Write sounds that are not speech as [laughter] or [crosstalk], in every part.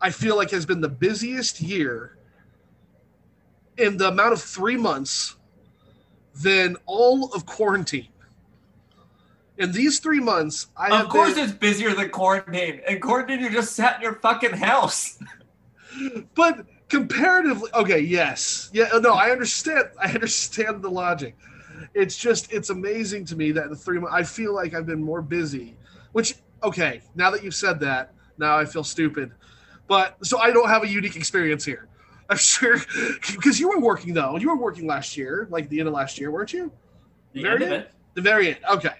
I feel like has been the busiest year in the amount of three months than all of quarantine. In these three months, I Of course, been- it's busier than quarantine. In quarantine, you're just sat in your fucking house. but comparatively okay yes yeah no i understand i understand the logic it's just it's amazing to me that in the three months i feel like i've been more busy which okay now that you've said that now i feel stupid but so i don't have a unique experience here [laughs] i'm sure because you were working though you were working last year like the end of last year weren't you The Very end of it. the very end okay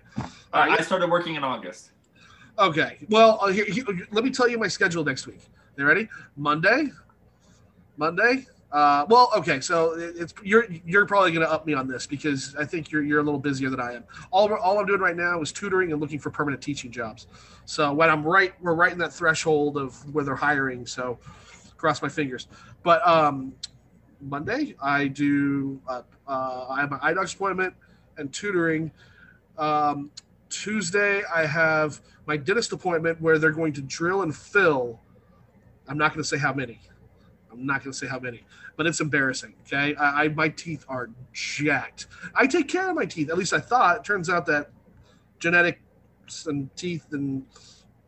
all I started working in August. Okay. Well, uh, here, here- let me tell you my schedule next week. You ready? Monday. Monday. Uh, well, okay. So it's you're you're probably going to up me on this because I think you're you're a little busier than I am. All all I'm doing right now is tutoring and looking for permanent teaching jobs. So when I'm right, we're right in that threshold of where they're hiring. So cross my fingers. But um, Monday I do uh, uh, I have my doctor's appointment and tutoring. Um, Tuesday I have my dentist appointment where they're going to drill and fill. I'm not going to say how many. I'm not going to say how many, but it's embarrassing. Okay, I, I my teeth are jacked. I take care of my teeth. At least I thought. It turns out that genetics and teeth and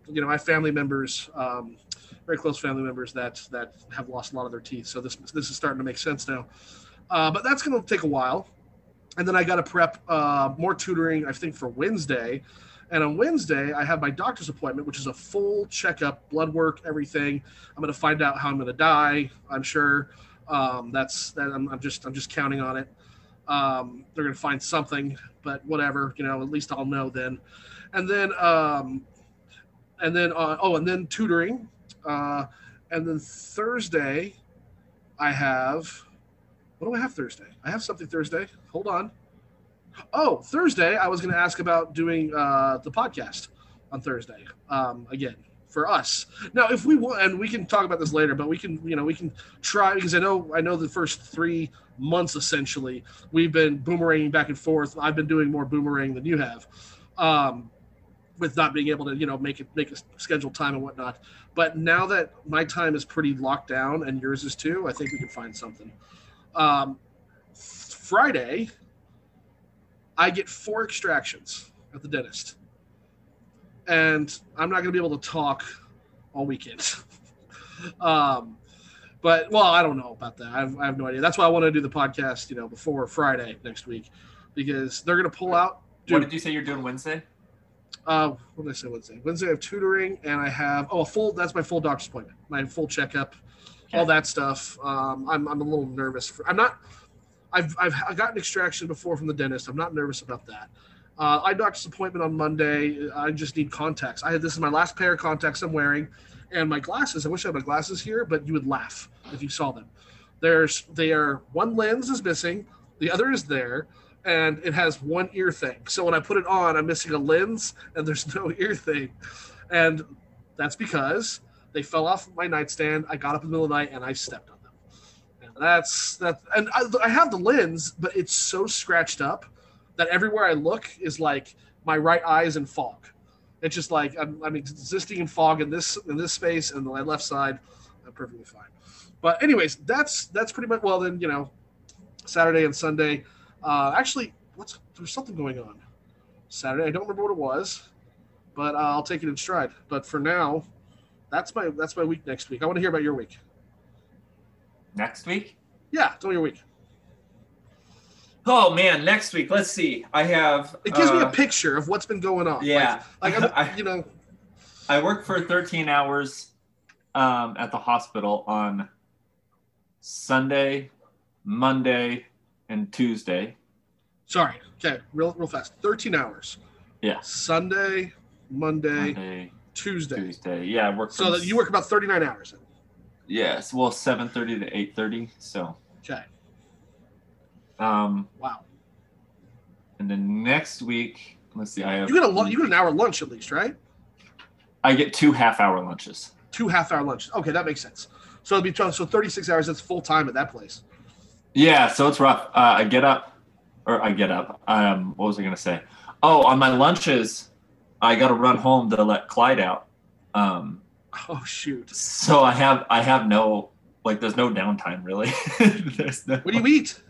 you know my family members, um, very close family members that that have lost a lot of their teeth. So this this is starting to make sense now. Uh, but that's going to take a while, and then I got to prep uh, more tutoring. I think for Wednesday. And on Wednesday, I have my doctor's appointment, which is a full checkup, blood work, everything. I'm going to find out how I'm going to die. I'm sure. Um, that's that. I'm, I'm just I'm just counting on it. Um, they're going to find something, but whatever. You know, at least I'll know then. And then um, and then uh, oh, and then tutoring. Uh, and then Thursday, I have. What do I have Thursday? I have something Thursday. Hold on. Oh, Thursday, I was going to ask about doing uh, the podcast on Thursday um, again for us. Now, if we want, and we can talk about this later, but we can, you know, we can try because I know, I know the first three months essentially we've been boomeranging back and forth. I've been doing more boomerang than you have, um, with not being able to, you know, make it make a scheduled time and whatnot. But now that my time is pretty locked down and yours is too, I think we can find something. Um, Friday, I get four extractions at the dentist, and I'm not going to be able to talk all weekend. [laughs] um, but well, I don't know about that. I have, I have no idea. That's why I want to do the podcast, you know, before Friday next week, because they're going to pull out. What did you say you're doing Wednesday? uh, what did I say Wednesday? Wednesday I have tutoring, and I have oh a full. That's my full doctor's appointment, my full checkup, all that stuff. Um, I'm I'm a little nervous. For, I'm not. I've I've I got an extraction before from the dentist. I'm not nervous about that. Uh, eye doctor's appointment on Monday. I just need contacts. I had this is my last pair of contacts I'm wearing, and my glasses. I wish I had my glasses here, but you would laugh if you saw them. There's they are one lens is missing, the other is there, and it has one ear thing. So when I put it on, I'm missing a lens and there's no [laughs] ear thing, and that's because they fell off my nightstand. I got up in the middle of the night and I stepped on that's that. And I, I have the lens, but it's so scratched up that everywhere I look is like my right eye is in fog. It's just like I'm, I'm existing in fog in this in this space, and my left side, I'm perfectly fine. But anyways, that's that's pretty much well. Then you know, Saturday and Sunday. Uh, actually, what's there's something going on Saturday. I don't remember what it was, but I'll take it in stride. But for now, that's my that's my week next week. I want to hear about your week. Next week? Yeah, tell me your week. Oh man, next week. Let's see. I have. It gives me a uh, picture of what's been going on. Yeah. like, like I'm, I- [laughs] you know, I work for 13 hours um, at the hospital on Sunday, Monday, and Tuesday. sorry. Okay, real real fast. Thirteen hours. Yeah. Sunday, Monday, Monday, Tuesday. Tuesday. Yeah, I work. So you work about thirty nine hours. Yes, well, 7:30 to 8:30. So, Okay. um, Wow. and then next week, let's see. I have. You get a you get an hour lunch at least, right? I get two half-hour lunches. Two half hour lunches. Okay, that makes sense. So it'll be so thirty six hours. That's full time at that place. Yeah, so it's rough. Uh, I get up, or I get up. Um, what was I gonna say? Oh, on my lunches, I got to run home to let Clyde out. Um, [laughs] Oh shoot! So I have I have no like there's no downtime really. [laughs] there's no, What do you eat?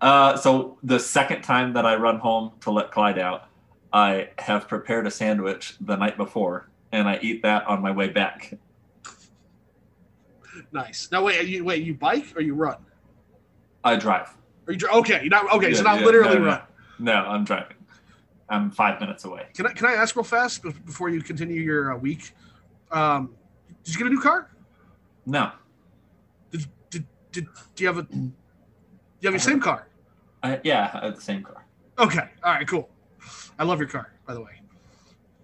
Uh, so the second time that I run home to let Clyde out, I have prepared a sandwich the night before, and I eat that on my way back. Nice. Now wait, you wait, you bike or you run? I drive. Are you dri- okay? You're not okay. so not yeah, literally no, no. run. No, I'm driving. I'm five minutes away. Can I can I ask real fast before you continue your uh, week? Um, did you get a new car? No, Did did, did do you have a do you have your same car? I, yeah, I have the same car. Okay. All right. Cool. I love your car, by the way.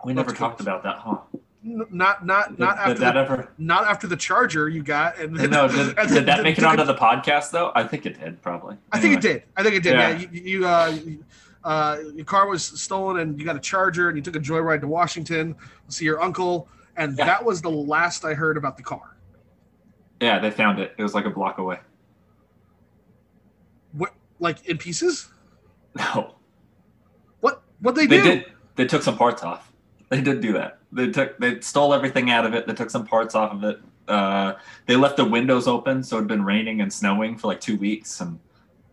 We never That's cool. talked about that, huh? N- Not not Did, not did after that the, ever? not after the charger you got and then, No, did, [laughs] and did that make it onto the podcast though? I think it did, probably. I think it did. I think it did. Yeah, Yeah. you, you uh, uh, your car was stolen, and you got a charger, and you took a joyride to Washington to see your uncle, and Yeah. that was the last I heard about the car. Yeah, they found it. It was like a block away. What, like in pieces? No, What? What they, they do? did. They took some parts off. They did do that. They took. They stole everything out of it. They took some parts off of it. Uh, they left the windows open, so it'd been raining and snowing for like two weeks, and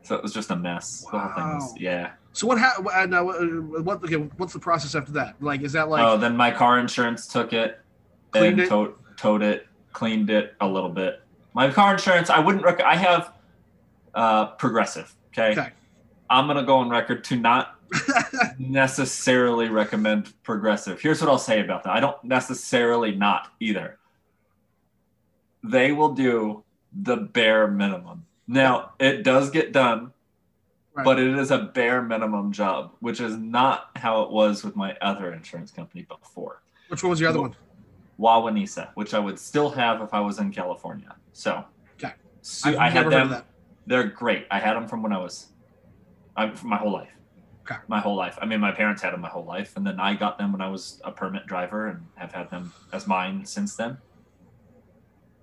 so it was just a mess. The whole thing was Wow. yeah. So what? happened? uh, now, uh, what? Okay, what's the process after that? Like, is that like? oh, then my car insurance took it Cleaned and it? towed, towed it, cleaned it a little bit. My car insurance, I wouldn't rec- I have uh, progressive. Okay? Okay. I'm gonna go on record to not [laughs] necessarily recommend progressive. Here's what I'll say about that. I don't necessarily not either. They will do the bare minimum. Now, it does get done, Right. but it is a bare minimum job, which is not how it was with my other insurance company before. Which one was your other one? Wawanesa, which I would still have if I was in California. So, Okay. so I had never heard of them. that. They're great. I had them from when I was, I, from my whole life. Okay. My whole life. I mean, my parents had them my whole life, and then I got them when I was a permit driver, and have had them as mine since then.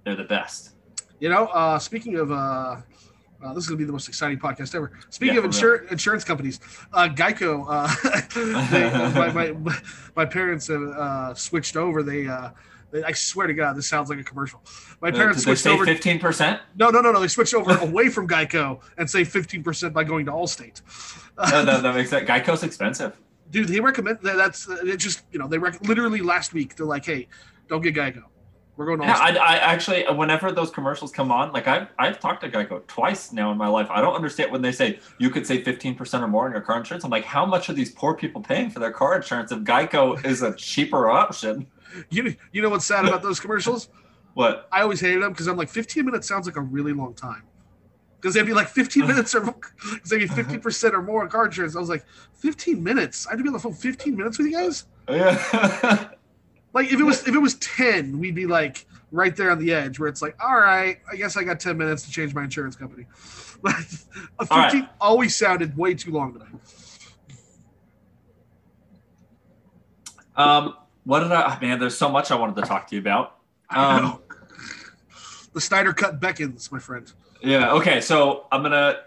They're the best. You know, uh, speaking of, uh, uh, this is gonna be the most exciting podcast ever. Speaking Yeah, of insur- insurance companies, uh, Geico, uh, [laughs] they, my, my my parents have uh, switched over. They, uh, they, I swear to God, this sounds like a commercial. My parents switched over. fifteen percent? No, no, no, no. They switched over away from Geico and say fifteen percent by going to Allstate. No, [laughs] that, that makes sense. Geico's expensive. Dude, they recommend that. That's it. Just you know, they rec- literally last week they're like, "Hey, don't get Geico. We're going Yeah, I, I actually, whenever those commercials come on, like I've, I've talked to Geico twice now in my life. I don't understand when they say you could save 15% or more on your car insurance. I'm like, how much are these poor people paying for their car insurance if Geico is a cheaper option? you you know what's sad about those commercials? [laughs] What? I always hated them because I'm like, 15 minutes sounds like a really long time. Because they'd be like 15 [laughs] minutes or because they'd be 50% or more on car insurance. I was like, 15 minutes? I had to be on the phone 15 minutes with you guys? [laughs] Yeah. Like if it was if it was 10, we'd be like right there on the edge where it's like, all right, I guess I got 10 minutes to change my insurance company. [laughs] But a 15 All right. always sounded way too long to me. um, what did I, man, there's so much I wanted to talk to you about. Um. The Snyder cut beckons, my friend. Yeah. Okay. So I'm gonna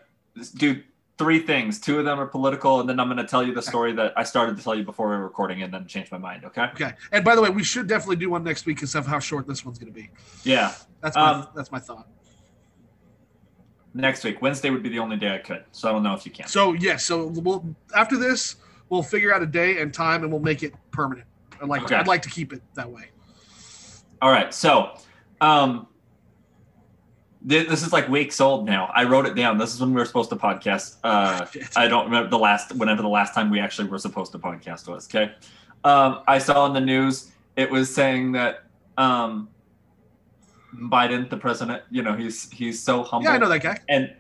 do three things. Two of them are political, and then I'm gonna tell you the story that I started to tell you before we were recording, and then change my mind. Okay. Okay. And by the way, we should definitely do one next week because of how short this one's going to be. Yeah. That's my Um, that's my thought. Next week, Wednesday would be the only day I could. So I don't know if you can. So yes, so we'll after this we'll figure out a day and time and we'll make it permanent. I like Okay. I'd like to keep it that way. All right. So, um, this is like weeks old now. I wrote it down. This is when we were supposed to podcast. Uh, [laughs] I don't remember the last, whenever the last time we actually were supposed to podcast was. Okay. Um, I saw in the news it was saying that um, Biden, the president, you know, he's he's so humble. yeah, I know that guy. and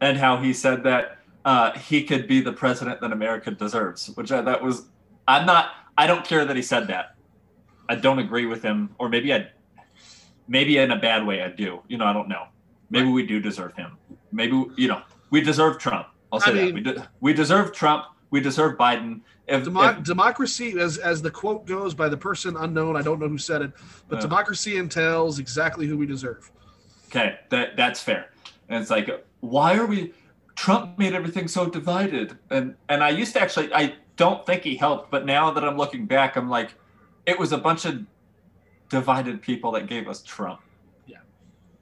and how he said that uh, he could be the president that America deserves, which I, that was. I'm not. I don't care that he said that. I don't agree with him, or maybe I, maybe in a bad way I do. You know, I don't know. Maybe we do deserve him. Maybe you know we deserve Trump. I'll say I that mean- we de- we deserve Trump. We deserve Biden. If, if- democracy, as as the quote goes by the person unknown, I don't know who said it, but Yeah. democracy entails exactly who we deserve. Okay, that that's fair. And it's like, why are we? Trump made everything so divided, and and I used to actually, I don't think he helped, but now that I'm looking back, I'm like, it was a bunch of divided people that gave us Trump. Yeah.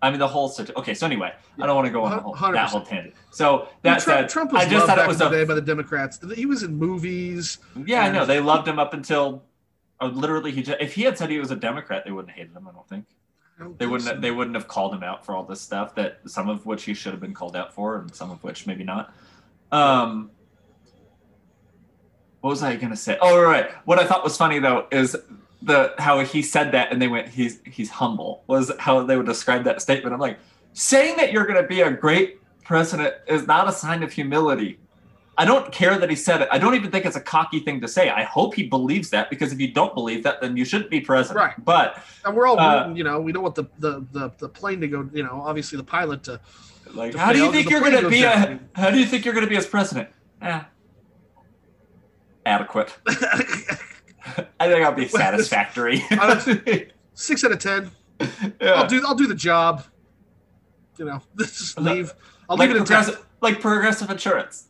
I mean the whole situ- okay. So anyway, I don't want to go on the whole, that whole tangent. So that Trump, said, Trump was I just loved thought it was a day by the Democrats. He was in movies. yeah. I know they loved him up until uh, literally he just, if he had said he was a Democrat, they wouldn't have hated him. I don't think. They wouldn't. so. They wouldn't have called him out for all this stuff. That some of which he should have been called out for, and some of which maybe not. Um, what was I gonna say? Oh, right. What I thought was funny though is the how he said that, and they went, "He's he's humble." Was how they would describe that statement. I'm like, saying that you're gonna be a great president is not a sign of humility. I don't care that he said it. I don't even think it's a cocky thing to say. I hope he believes that because if you don't believe that, then you shouldn't be president. Right. But And we're all Uh, you know, we don't want the, the, the, the plane to go, you know, obviously the pilot to. Like, to how do you think you're going to be down. a? How do you think you're going to be as president? Eh, adequate. [laughs] [laughs] I think I'll be [laughs] satisfactory. [laughs] Six out of 10. yeah. I'll do, I'll do the job. You know, just leave. I'll like leave it intact. progressive, like progressive insurance.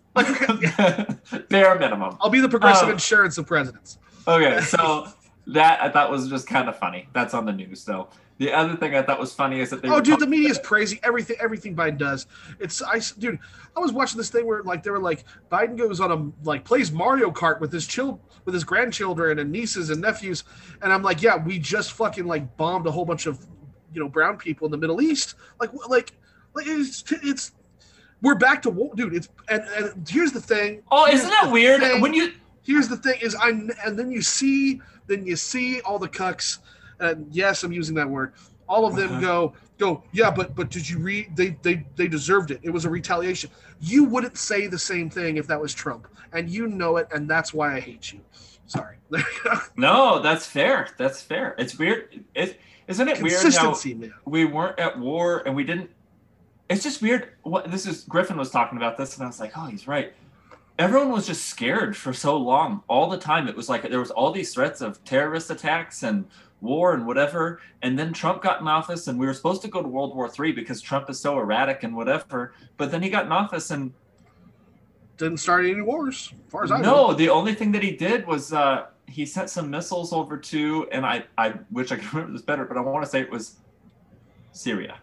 Bare minimum. I'll be the progressive Oh. insurance of presidents. Okay, so that I thought was just kind of funny. That's on the news, though. The other thing I thought was funny is that they. Oh, dude, the media is crazy. Everything, everything Biden does. It's I, dude. I was watching this thing where like they were like Biden goes on a like plays Mario Kart with his child with his grandchildren and nieces and nephews, and I'm like, yeah, we just fucking like bombed a whole bunch of you know brown people in the Middle East. Like, like, like it's it's we're back to war, dude. It's and, and here's the thing. Oh, isn't that weird? thing. When you here's the thing is I and then you see then you see all the cucks and yes I'm using that word. All of them Uh-huh. go go yeah but but did you read they they they deserved it. It was a retaliation. You wouldn't say the same thing if that was Trump. And you know it and that's why I hate you. Sorry. [laughs] No, that's fair. That's fair. It's weird. It isn't it weird how man. we weren't at war and we didn't it's just weird. What this is griffin was talking about this and i was like oh he's right. Everyone was just scared for so long all the time. It was like there was all these threats of terrorist attacks and war and whatever. And then trump got in office and we were supposed to go to world war Three because trump is so erratic and whatever. But then he got in office and didn't start any wars as far as I know. no the only thing that he did was uh he sent some missiles over to and i i wish i could [laughs] remember this better but i want to say it was syria.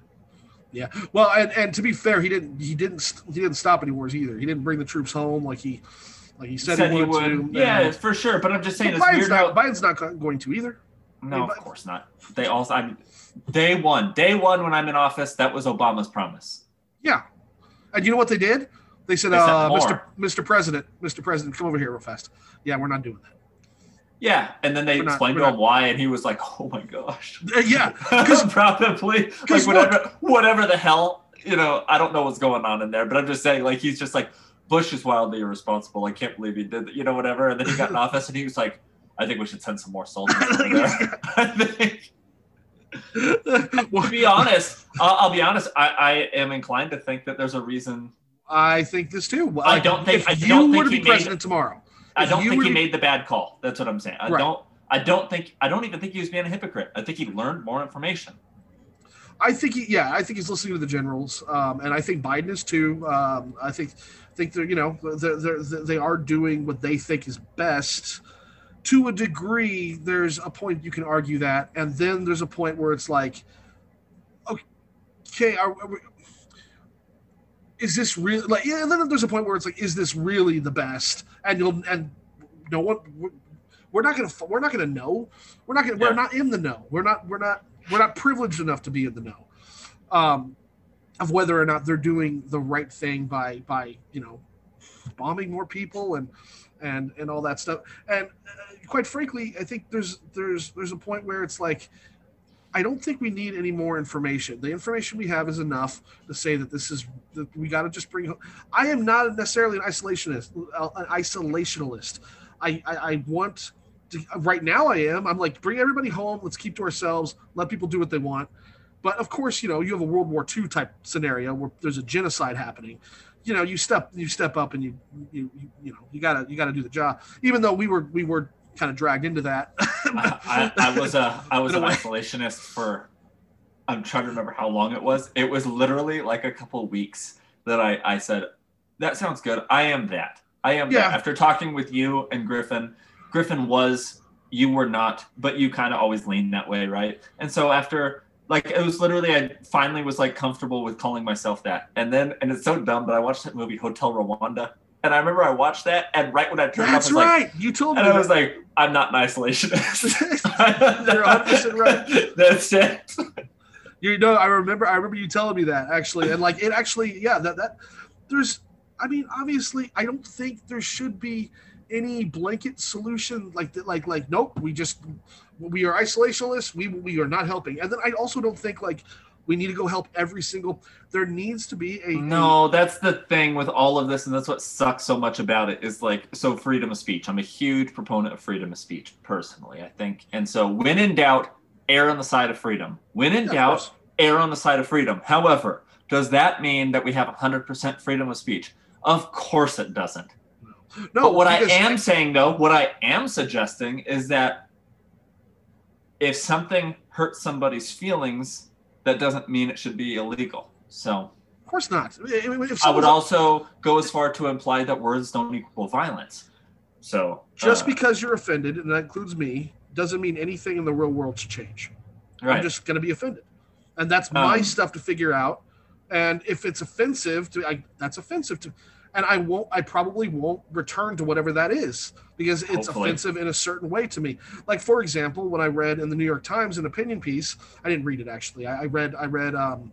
Yeah. well and, and to be fair he didn't he didn't he didn't stop any wars either. He didn't bring the troops home like he like he said, said he he would, to yeah for sure but i'm just saying But it's Biden's weird not, how Biden's not going to either No, of course not. They also, I mean, day one, day one when I'm in office, that was Obama's promise. Yeah. And you know what they did? They said, They said uh, Mr. Mr. President, Mr. President, come over here real fast. Yeah, we're not doing that. Yeah, and then they We're explained we're to him not- why, and he was like, "Oh my gosh." Uh, yeah. [laughs] Because probably like whatever, whatever the hell, you know. I don't know what's going on in there, but I'm just saying, like, he's just like Bush is wildly irresponsible. I can't believe he did, that, you know, whatever. And then he got in [laughs] office, and he was like, "I think we should send some more [laughs] soldiers over there." [laughs] I think. to be honest, I'll, I'll be honest. I, I am inclined to think that there's a reason. I think this too. I don't think- If I don't were think to be made- president tomorrow, I don't think he to- made the bad call. That's what I'm saying. I Right. don't. I don't think. I don't even think he was being a hypocrite. I think he learned more information. I think he, yeah, I think he's listening to the generals, um, and I think Biden is too. Um, I think, think they're, you know, they're, they're, they are doing what they think is best. To a degree, there's a point you can argue that, and then there's a point where it's like, okay, are, are we, is this really like? Yeah, and then there's a point where it's like, is this really the best? And you'll and no one. We're, not gonna. We're not gonna know. We're not gonna. Yeah. We're not in the know. We're not. We're not. We're not privileged enough to be in the know, um, of whether or not they're doing the right thing by by you know, bombing more people and and and all that stuff. And uh, quite frankly, I think there's there's there's a point where it's like. I don't think we need any more information. The information we have is enough to say that this is that we got to just bring. Home. I am not necessarily an isolationist. uh, An isolationalist. I, I I want to. Right now, I am. I'm like bring everybody home. Let's keep to ourselves. Let people do what they want. But of course, you know you have a World War II type scenario where there's a genocide happening. You know, you step you step up and you you you, you know you gotta you gotta do the job. Even though we were we were kind of dragged into that. I, I, I was a I was [laughs] an isolationist for. I'm trying to remember how long it was. It was literally like a couple weeks that I I said, "That sounds good. I am that. I am Yeah. that." After talking with you and Griffin, Griffin was you were not, but you kind of always leaned that way, right? And so after like it was literally I finally was like comfortable with calling myself that. And then and it's so dumb, but I watched that movie Hotel Rwanda. And I remember I watched that, and right when I turned up, That's off, I right. like, you told me. and I that. was like, I'm not an isolationist. [laughs] You're 100% right. [laughs] That's it. You know, I remember. I remember you telling me that actually, and like it actually, yeah. That that there's. I mean, obviously, I don't think there should be any blanket solution like that. Like like nope, we just we are isolationists. We we are not helping. And then I also don't think like we need to go help every single. There needs to be a No, that's the thing with all of this, and that's what sucks so much about it is like so freedom of speech. I'm a huge proponent of freedom of speech personally, I think. And so when in doubt, err on the side of freedom. When in Yeah, doubt, err on the side of freedom. However, does that mean that we have 100% freedom of speech? Of course it doesn't. [laughs] No, but what I am saying though, what I am suggesting is that if something hurts somebody's feelings, that doesn't mean it should be illegal. So Of course not. If I would also go as far to imply that words don't equal violence. So just uh, because you're offended, and that includes me, doesn't mean anything in the real world should change. right. I'm just going to be offended, and that's my Um, stuff to figure out. And if it's offensive to, I, that's offensive to, and I won't. I probably won't return to whatever that is because it's Hopefully. offensive in a certain way to me. Like for example, when I read in the New York Times an opinion piece, I didn't read it actually. I, I read. I read. Um,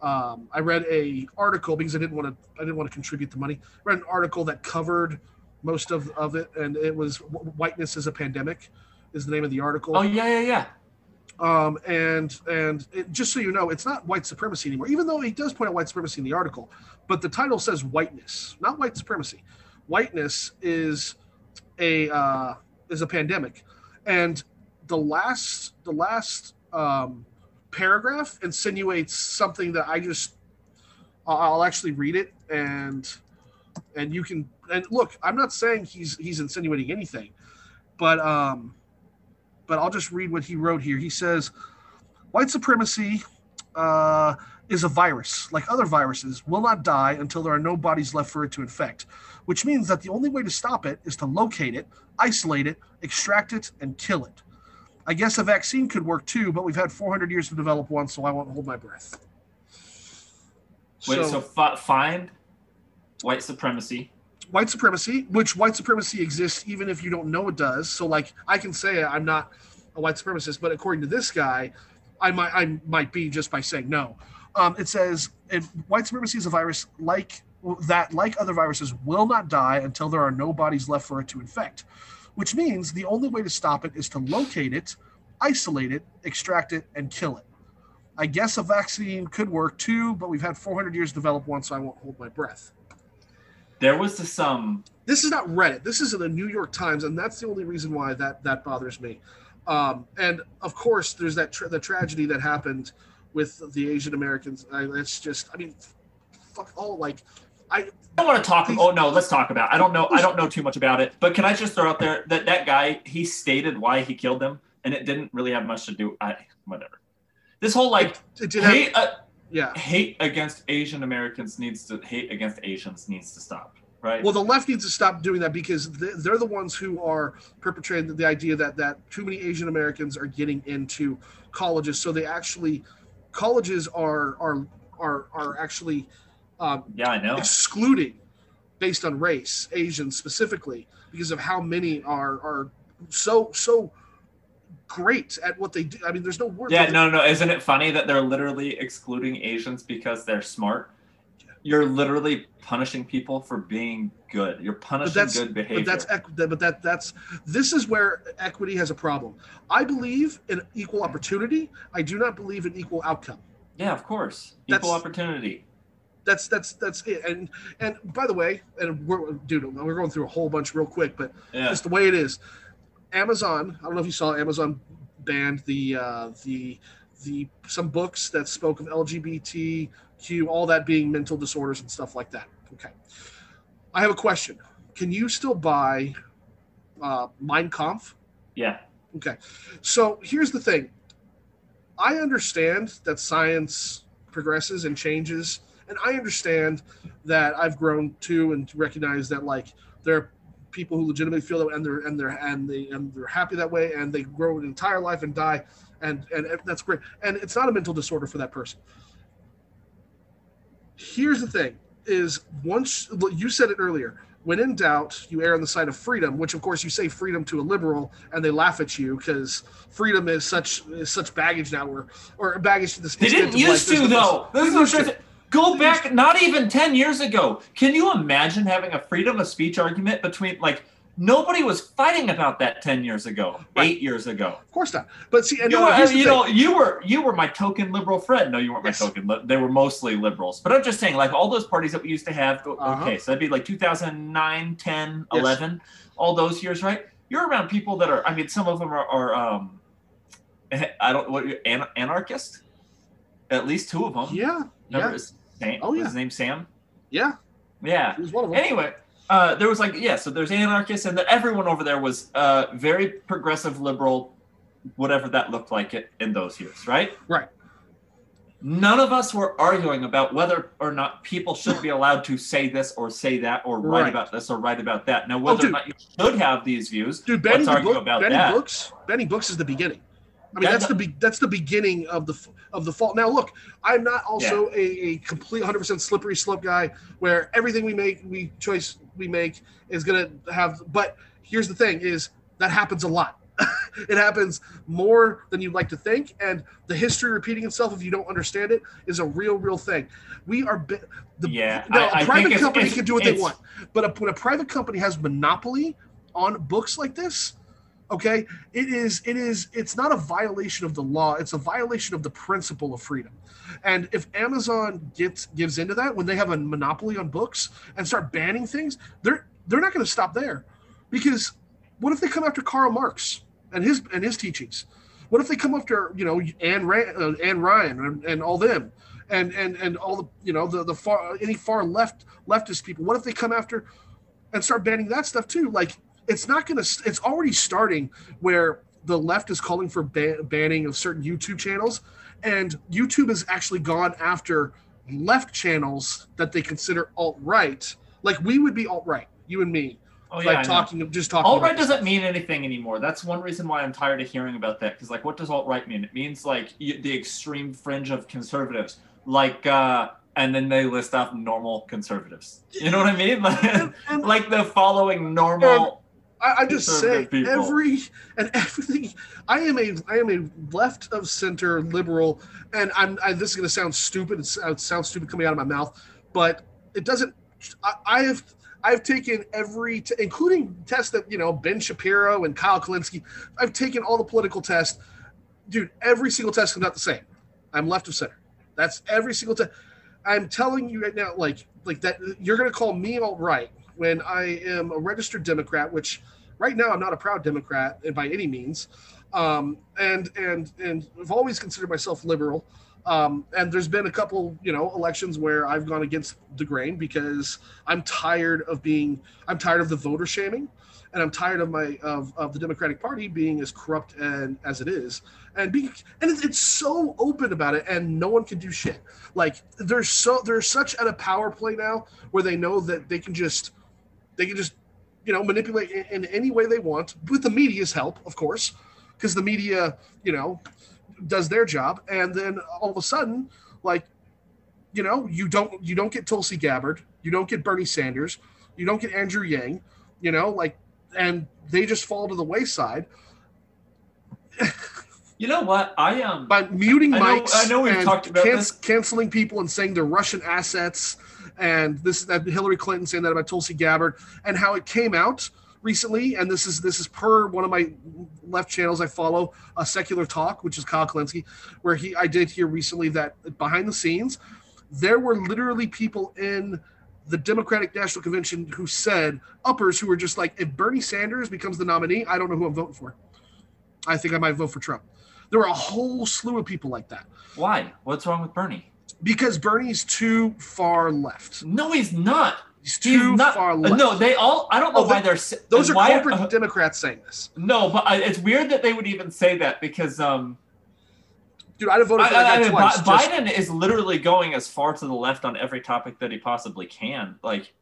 um, I read a article because I didn't want to. I didn't want to contribute the money. I read an article that covered most of, of it, and it was "Whiteness is a Pandemic," is the name of the article oh yeah, yeah, yeah. Um, and and it, just so you know, it's not white supremacy anymore. Even though he does point out white supremacy in the article, but the title says whiteness, not white supremacy. Whiteness is a uh, is a pandemic, and the last the last um, paragraph insinuates something that I just I'll- actually read it and and you can and look. I'm not saying he's he's insinuating anything, but um, but I'll just read what he wrote here. He says, "White supremacy uh, is a virus, like other viruses, will not die until there are no bodies left for it to infect, which means that the only way to stop it is to locate it, isolate it, extract it, and kill it. I guess a vaccine could work too, but we've had 400 years to develop one, so I won't hold my breath." Wait, so, fi- find white supremacy. White supremacy, which white supremacy exists even if you don't know it does. So like I can say I'm not a white supremacist, but according to this guy, I might I might be just by saying no. Um, it says white supremacy is a virus like that, like other viruses, will not die until there are no bodies left for it to infect, which means the only way to stop it is to locate it, isolate it, extract it, and kill it. I guess a vaccine could work too, but we've had 400 years to develop one, so I won't hold my breath There was this um this is not Reddit. This is in the New York Times, and that's the only reason why that that bothers me. Um, and of course, there's that tra- the tragedy that happened with the Asian Americans. I, it's just, I mean, fuck all like, I I don't want to talk. Oh no, let's talk about. I don't know. I don't know too much about it, but can I just throw out there that that guy he stated why he killed them, and it didn't really have much to do. I whatever. This whole like it did have, uh, yeah. hate against Asian Americans needs to hate against Asians needs to stop. Right. Well, the left needs to stop doing that because they- they're the ones who are perpetrating the idea that that too many Asian Americans are getting into colleges. So they actually, colleges are are are are actually um, yeah, I know. excluding based on race asians specifically because of how many are are so so great at what they do i mean there's no word Yeah, no, no. Isn't it funny that they're literally excluding Asians because they're smart? You're literally punishing people for being good. You're punishing that's- good behavior. but that's equ- but that that's this is where equity has a problem i believe in equal opportunity i do not believe in equal outcome yeah, of course. That's- Equal opportunity. that's that's that's it and and by the way and we're dude we're going through a whole bunch real quick but Yeah. just the way it is. Amazon. I don't know if you saw Amazon banned the uh, the the some books that spoke of LGBTQ, all that being mental disorders and stuff like that. Okay, I have a question. Can you still buy uh, Mein Kampf? Yeah. Okay, so here's the thing. I understand that science progresses and changes, and I understand that I've grown too and recognize that like there are people who legitimately feel that, and they're and they're and they and they're happy that way, and they grow an entire life and die, and and that's great. And it's not a mental disorder for that person. Here's the thing: is once you said it earlier. When in doubt, you err on the side of freedom, which of course you say freedom to a liberal, and they laugh at you because freedom is such is such baggage now, or or baggage to the. They didn't used to though. This is Go back, not even 10 years ago. Can you imagine having a freedom of speech argument between, like, nobody was fighting about that 10 years ago, right. eight years ago. Of course not. But see, and you, were, you know, you were you were my token liberal friend. No, you weren't yes. my token. They were mostly liberals. But I'm just saying, like, all those parties that we used to have, uh-huh. okay, so that'd be like 2009, 10, yes. 11, all those years, right? You're around people that are, I mean, some of them are, are um, [laughs] I don't, what, anarchist? At least two of them. Yeah. Yeah. Sam, oh yeah. his name Sam? Yeah. Yeah. He was one of them. Anyway, uh, there was like yeah, so there's anarchists, and then everyone over there was uh, very progressive liberal, whatever that looked like it in those years, right? Right. None of us were arguing about whether or not people should be allowed to say this or say that or write right. about this or write about that. Now, whether oh, or not you should have these views, dude, Benny let's argue book, about Benny that. Books, Benny Books is the beginning. I mean, that's the be- that's the beginning of the of the fault. Now, look, I'm not also yeah. a, a complete 100 percent slippery slope guy where everything we make, we choice we make is gonna have. But here's the thing: is that happens a lot. [laughs] it happens more than you'd like to think, and the history repeating itself if you don't understand it is a real, real thing. We are bi- the yeah. Now, I, a private company it's, can do what they want, but a, when a private company has monopoly on books like this okay? It is it is it's not a violation of the law it's a violation of the principle of freedom. And if amazon gets gives into that when they have a monopoly on books and start banning things they're they're not going to stop there. Because what if they come after karl marx and his and his teachings? What if they come after you know Ayn, Rand, uh, Ayn Rand and, and all them? And and and all the you know the the far any far left leftist people what if they come after and start banning that stuff too? Like it's not going to it's already starting where the left is calling for ban- banning of certain youtube channels and youtube has actually gone after left channels that they consider alt-right like we would be alt-right you and me Oh yeah, like talking, just talking. Alt right doesn't mean anything anymore. That's one reason why I'm tired of hearing about that. Because like, what does alt right mean? It means like the extreme fringe of conservatives, like uh, and then they list off normal conservatives. You know what I mean? [laughs] Like, and, and, like the following normal I, I just say every and everything. I am a I am a left of center liberal, and I'm I, this is going to sound stupid. It sounds stupid coming out of my mouth, but it doesn't. I, I have I've taken every, t- including tests that you know Ben Shapiro and Kyle Kulinski. I've taken all the political tests, dude. Every single test is not the same. I'm left of center. That's every single test. I'm telling you right now, like like that. You're going to call me alt right when I am a registered Democrat, which right now I'm not a proud Democrat by any means, um, and and and I've always considered myself liberal. Um, and there's been a couple, you know, elections where I've gone against the grain because I'm tired of being, I'm tired of the voter shaming, and I'm tired of my of, of the Democratic Party being as corrupt and as it is, and being and it's, it's so open about it, and no one can do shit. Like there's so there's such at a power play now where they know that they can just they can just, you know, manipulate in, in any way they want with the media's help, of course, because the media, you know, does their job. And then all of a sudden, like, you know, you don't you don't get Tulsi Gabbard, you don't get Bernie Sanders, you don't get Andrew Yang, you know, like, and they just fall to the wayside. You know what? I um by muting I mics. Know, I know we've talked about can- this. canceling people and saying they're Russian assets and this is that Hillary Clinton saying that about Tulsi Gabbard and how it came out recently. And this is this is per one of my left channels I follow, a secular talk, which is Kyle Kulinski, where he I did hear recently that behind the scenes there were literally people in the Democratic National Convention who said uppers who were just like, if Bernie Sanders becomes the nominee, I don't know who I'm voting for. I think I might vote for Trump. There were a whole slew of people like that. Why? What's wrong with Bernie? Because Bernie's too far left. No, he's not. He's too he's not, far left. No, they all. I don't know oh, why they, are Those are why, corporate uh, Democrats saying this. No, but uh, it's weird that they would even say that because, um, dude, I'd have voted for that guy twice. Biden just, is literally going as far to the left on every topic that he possibly can. Like,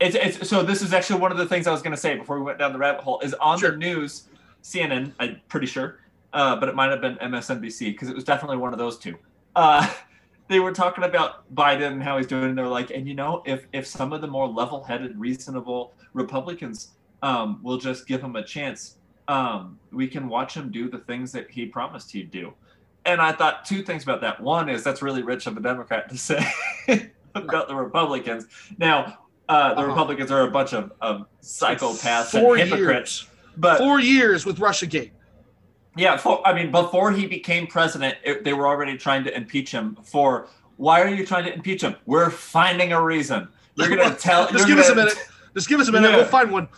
It's, it's so this is actually one of the things I was going to say before we went down the rabbit hole is on Sure. the news, CNN. I'm pretty sure, uh, but it might have been MSNBC because it was definitely one of those two. Uh, [laughs] they were talking about Biden and how he's doing. And they're like, and you know, if if some of the more level-headed, reasonable Republicans um, will just give him a chance, um, we can watch him do the things that he promised he'd do. And I thought two things about that. One is that's really rich of a Democrat to say [laughs] about the Republicans. Now, uh, the Uh-huh. Republicans are a bunch of, of psychopaths Four and hypocrites. years. But Four years with RussiaGate. Yeah, for, I mean, before he became president, it, they were already trying to impeach him for. Why are you trying to impeach him? We're finding a reason. You're gonna [laughs] tell. Just give us a minute. Just give us a minute. Yeah. We'll find one.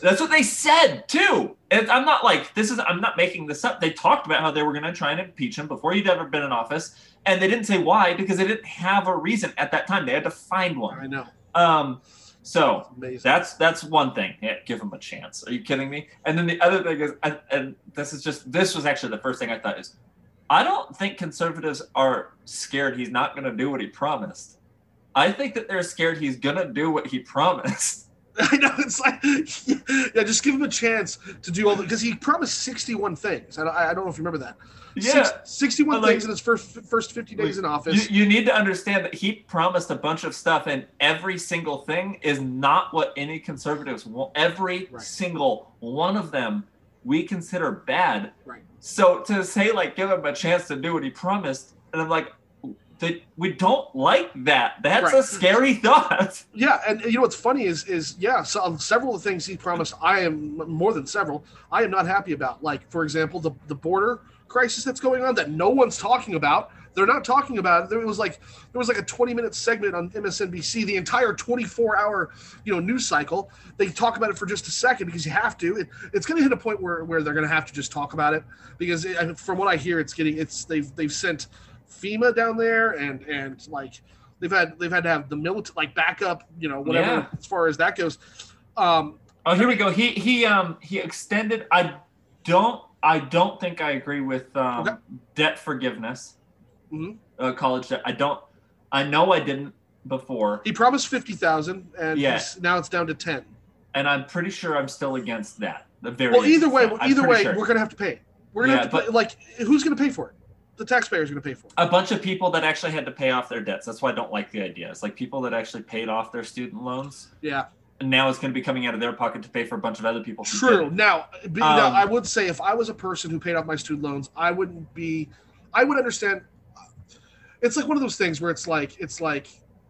That's what they said too. And I'm not like this is. I'm not making this up. They talked about how they were going to try and impeach him before he'd ever been in office, and they didn't say why because they didn't have a reason at that time. They had to find one. I know. Um, so Amazing. that's that's one thing. Yeah, give him a chance. Are you kidding me? And then the other thing is, and, and this is just this was actually the first thing I thought is, I don't think conservatives are scared he's not going to do what he promised. I think that they're scared he's going to do what he [laughs] promised. [laughs] I know it's like, [laughs] yeah, just give him a chance to do all the because he promised sixty-one things. I don't, I don't know if you remember that. Yeah. Six, sixty-one like- things in his first first fifty days in You, office. you need to understand that he promised a bunch of stuff, and every single thing is not what any conservatives want. Every Right. single one of them we consider bad. Right. So to say like give him a chance to do what he promised, and I'm like, that we don't like that. That's a scary [laughs] thought. Yeah, and you know what's funny is is yeah, so um, several of the things he promised, I am more than several, I am not happy about. Like for example, the the border crisis that's going on that no one's talking about. They're not talking about it. There was like there was like a 20 minute segment on MSNBC, the entire 24 hour you know news cycle. They talk about it for just a second because you have to. It, it's going to hit a point where where they're going to have to just talk about it because it, from what I hear, it's getting it's they've they've sent FEMA down there and and like they've had they've had to have the military like backup, you know, whatever Yeah. as far as that goes. Um, Oh, here we go. He he um he extended. I don't I don't think I agree with um, Okay. debt forgiveness, Mhm. uh, college debt. I don't. I know I didn't before, he promised fifty thousand, and Yeah. now it's down to ten. and I'm pretty sure I'm still against that. The very Well, either way, either way, sure. we're gonna have to pay. We're gonna Yeah, have to pay, like who's gonna pay for it? The taxpayer's gonna pay for it. a bunch of people that actually had to pay off their debts. That's why I don't like the idea. It's like people that actually paid off their student loans, Yeah, and now it's going to be coming out of their pocket to pay for a bunch of other people. who true. Now, be, now, Um, I would say if I was a person who paid off my student loans, I wouldn't be. I would understand. It's like one of those things where it's like it's like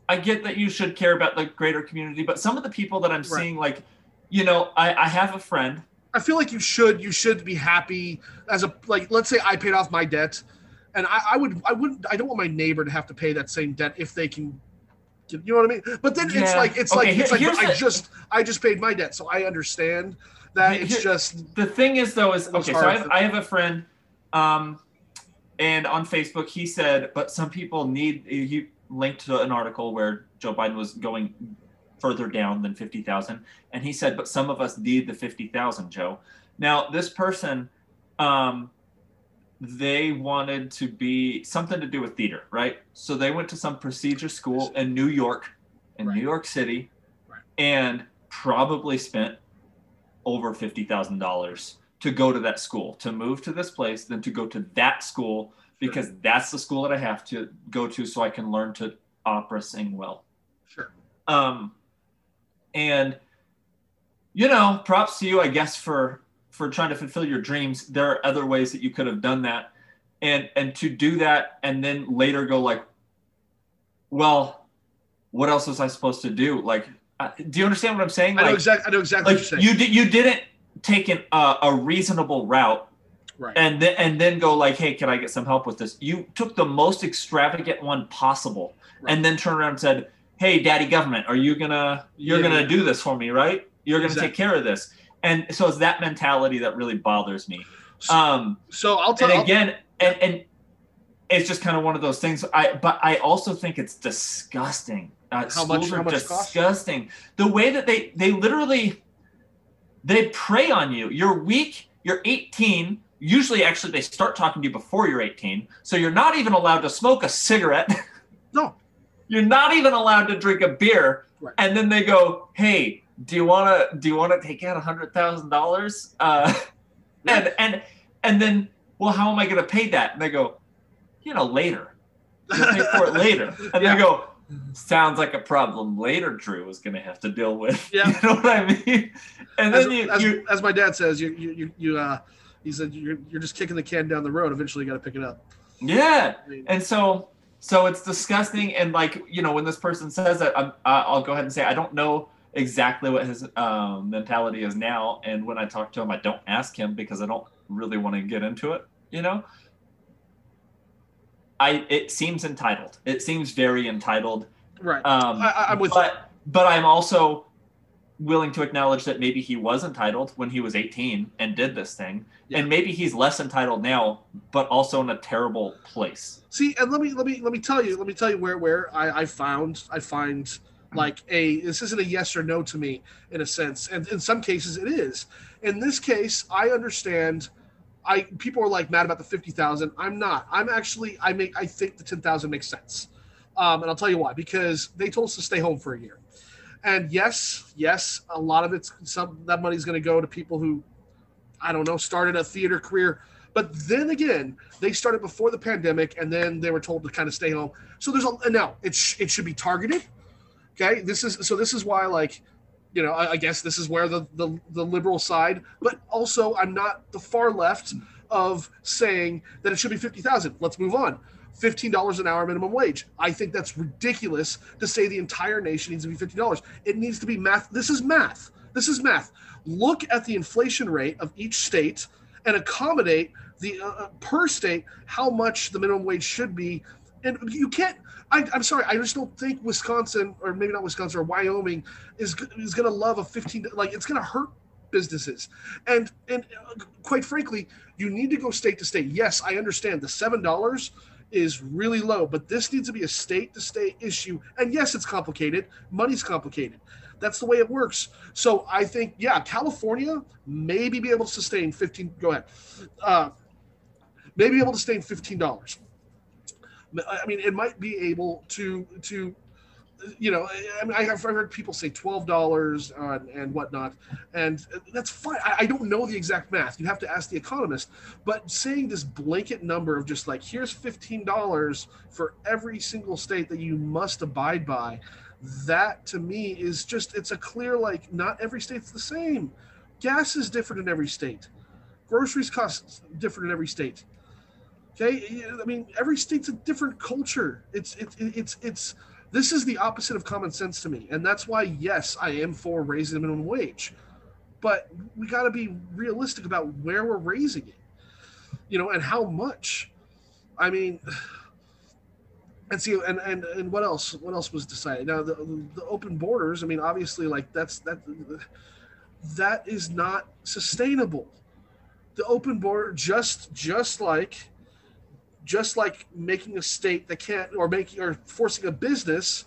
I get that you should care about the greater community, but some of the people that I'm Right. seeing, like, you know, I, I have a friend I feel like you should you should be happy as a like let's say I paid off my debt and I, I would I wouldn't I don't want my neighbor to have to pay that same debt if they can you know what I mean? But then it's like it's Okay, like it's like here's I just I just paid my debt, so I understand that Here- it's just the thing is though is okay so I have, I have a friend um and on facebook he said but some people need he linked to an article where joe biden was going further down than 50000 and he said but some of us need the 50000 joe now this person um they wanted to be something to do with theater right so they went to some prestigious school in new york in Right. new york city Right. and probably spent over fifty thousand dollars to go to that school, to move to this place, then to go to that school because that's the school that I have to go to so I can learn to opera sing well. sure. Um, and you know, props to you, I guess, for for trying to fulfill your dreams. There are other ways that you could have done that, and and to do that and then later go like, well, what else was I supposed to do? Like, uh, do you understand what I'm saying? I know Like, exactly I know exactly what like you're saying. you did you didn't take an, uh, a reasonable route right. and then and then go like hey can i get some help with this you took the most extravagant one possible Right. and then turned around and said hey daddy government are you gonna you're Yeah, gonna yeah. do this for me right you're gonna take care of this and so it's that mentality that really bothers me So, um so I'll tell and again and and it's just kind of one of those things i but i also think it's disgusting uh, How much- how much disgusting the way that they they literally they prey on you you're weak you're 18 usually actually they start talking to you before you're 18 so you're not even allowed to smoke a cigarette [laughs] no. you're not even allowed to drink a beer. Right. And then they go, "Hey, do you want to do you want to take out a hundred thousand dollars?" Uh, [laughs] and and and then, well, how am I going to pay that? And they go, you know, later. You'll pay for it later. [laughs] And Yeah. they go, sounds like a problem later Drew is going to have to deal with. [laughs] Yeah. You know what I mean? And as, then you, as, you as my dad says, you you you, you uh, he said you're, you're just kicking the can down the road. Eventually, you got to pick it up. yeah. I mean, And so, so it's disgusting. And like, you know, when this person says that, I'm, I'll go ahead and say, I don't know exactly what his um, mentality is now. And when I talk to him, I don't ask him because I don't really want to get into it, you know? I, it seems entitled. It seems very entitled. right. Um, I, I- I'm with you. but but I'm also willing to acknowledge that maybe he was entitled when he was 18 and did this thing, Yeah. and maybe he's less entitled now, but also in a terrible place. See, and let me let me let me tell you, let me tell you where where I, I found I find like a this isn't a yes or no to me in a sense, and in some cases it is. In this case, I understand. I people are like mad about the fifty thousand. I'm not. I'm actually I make I think the ten thousand makes sense, um, and I'll tell you why. Because they told us to stay home for a year, and yes, yes, a lot of it's some that money's going to go to people who, I don't know, started a theater career. But then again, they started before the pandemic, and then they were told to kind of stay home. So there's a and now it sh- it should be targeted. Okay, this is so this is why like, you know, I, I guess this is where the, the the liberal side, but also I'm not the far left of saying that it should be fifty thousand. Let's move on. Fifteen dollars an hour minimum wage. I think that's ridiculous to say the entire nation needs to be fifty dollars. It needs to be math. This is math. This is math. Look at the inflation rate of each state and accommodate the uh, uh, per state how much the minimum wage should be. And you can't. I, I'm sorry. I just don't think Wisconsin, or maybe not Wisconsin, or Wyoming, is is going to love a 15. Like it's going to hurt businesses. And and uh, quite frankly, you need to go state to state. Yes, I understand the seven dollars is really low, but this needs to be a state to state issue. And yes, it's complicated. Money's complicated. That's the way it works. So I think, yeah, California maybe be able to sustain 15. Go ahead. Uh, maybe able to sustain $15. I mean, it might be able to, to, you know, I mean, I have heard people say $12 and, and whatnot, and that's fine. I, I don't know the exact math. You have to ask the economist. But saying this blanket number of just like, here's $15 for every single state that you must abide by, that to me is just it's a clear like not every state's the same gas is different in every state groceries cost different in every state okay i mean every state's a different culture. It's it's it's it's this is the opposite of common sense to me. And that's why yes i am for raising the minimum wage. But we got to be realistic about where we're raising it you know and how much. I mean and see and, and and what else what else was decided? Now the, the open borders i mean obviously like that's that that is not sustainable. The open border just just like just like making a state that can't or making or forcing a business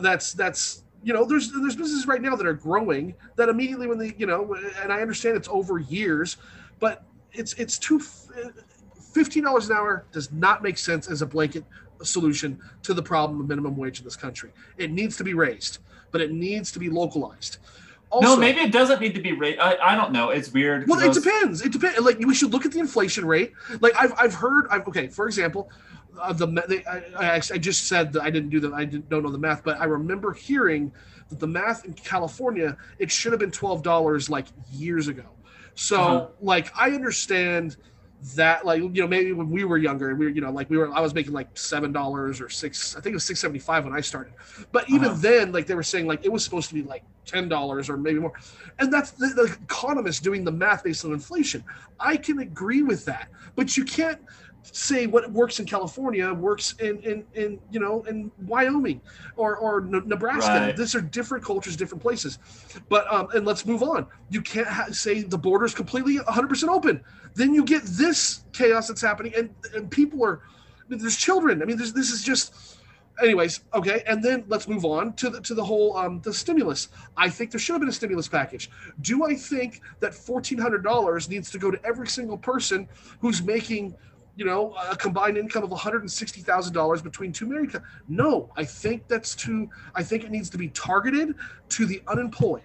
that's that's you know there's there's businesses right now that are growing that immediately when they you know and i understand it's over years but it's it's too $15 an hour does not make sense as a blanket solution to the problem of minimum wage in this country. It needs to be raised, but it needs to be localized. Also, no, maybe it doesn't need to be raised. I, I don't know. It's weird. well, it Those- depends. It depends. Like we should look at the inflation rate. Like I've I've heard. I've, okay, for example, uh, the they, I, I I just said that I didn't do the I didn't don't know the math, but I remember hearing that the math in California it should have been twelve dollars like years ago. So Uh-huh. like I understand that like you know maybe when we were younger we were you know like we were I was making like seven dollars or six I think it was six seventy five when I started, but even Uh-huh. then like they were saying like it was supposed to be like ten dollars or maybe more, and that's the, the economist doing the math based on inflation. I can agree with that, but you can't say what works in California works in in, in you know in Wyoming or or N- Nebraska. Right. These are different cultures, different places. But um, and let's move on. You can't ha- say the border is completely 100% open. Then you get this chaos that's happening, and and people are I mean, there's children. I mean, there's, this is just. Anyways, okay, and then let's move on to the to the whole um, the stimulus. I think there should have been a stimulus package. Do I think that fourteen hundred dollars needs to go to every single person who's making, you know, a combined income of $160,000 between two married. couples. No, I think that's too. I think it needs to be targeted to the unemployed.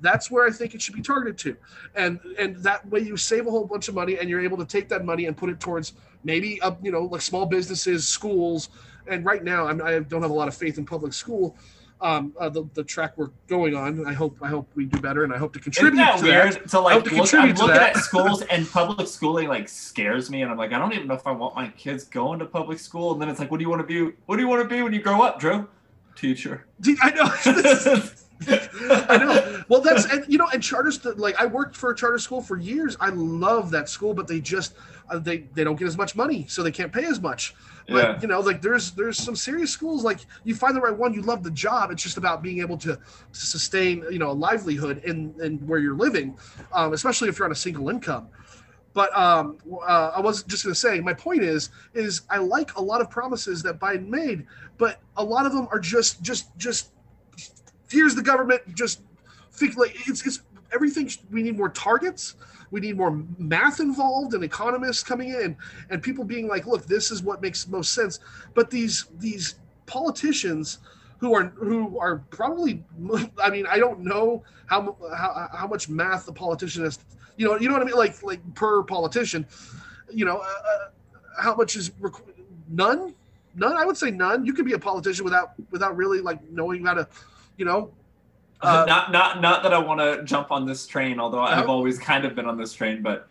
That's where I think it should be targeted to, and and that way you save a whole bunch of money, and you're able to take that money and put it towards maybe up, you know, like small businesses, schools. And right now, I'm, I don't have a lot of faith in public school. Um, uh, the, the track we're going on. I hope I hope we do better, and I hope to contribute. Isn't that to weird? that. To like, to look, I'm to looking at schools and public schooling like scares me, and I'm like, I don't even know if I want my kids going to public school. And then it's like, what do you want to be? What do you want to be when you grow up, Drew? Teacher. [laughs] I know. [laughs] I know. Well, that's and you know, and charters like I worked for a charter school for years. I love that school, but they just uh, they they don't get as much money, so they can't pay as much. But Yeah. you know, like there's there's some serious schools like you find the right one, you love the job. It's just about being able to, to sustain you know a livelihood in in where you're living, um, especially if you're on a single income. But um, uh, I was just going to say, my point is, is I like a lot of promises that Biden made, but a lot of them are just, just, just. Here's the government. Just think like it's, it's everything. We need more targets. We need more math involved and economists coming in and people being like, look, this is what makes most sense. But these these politicians who are who are probably, [laughs] I mean, I don't know how how, how much math the politician has you know, you know what I mean? Like, like per politician, you know, uh, uh, how much is none? None. I would say none. You could be a politician without without really like knowing how to, you know. Uh, [laughs] not not not that I want to jump on this train, although I've always kind of been on this train. But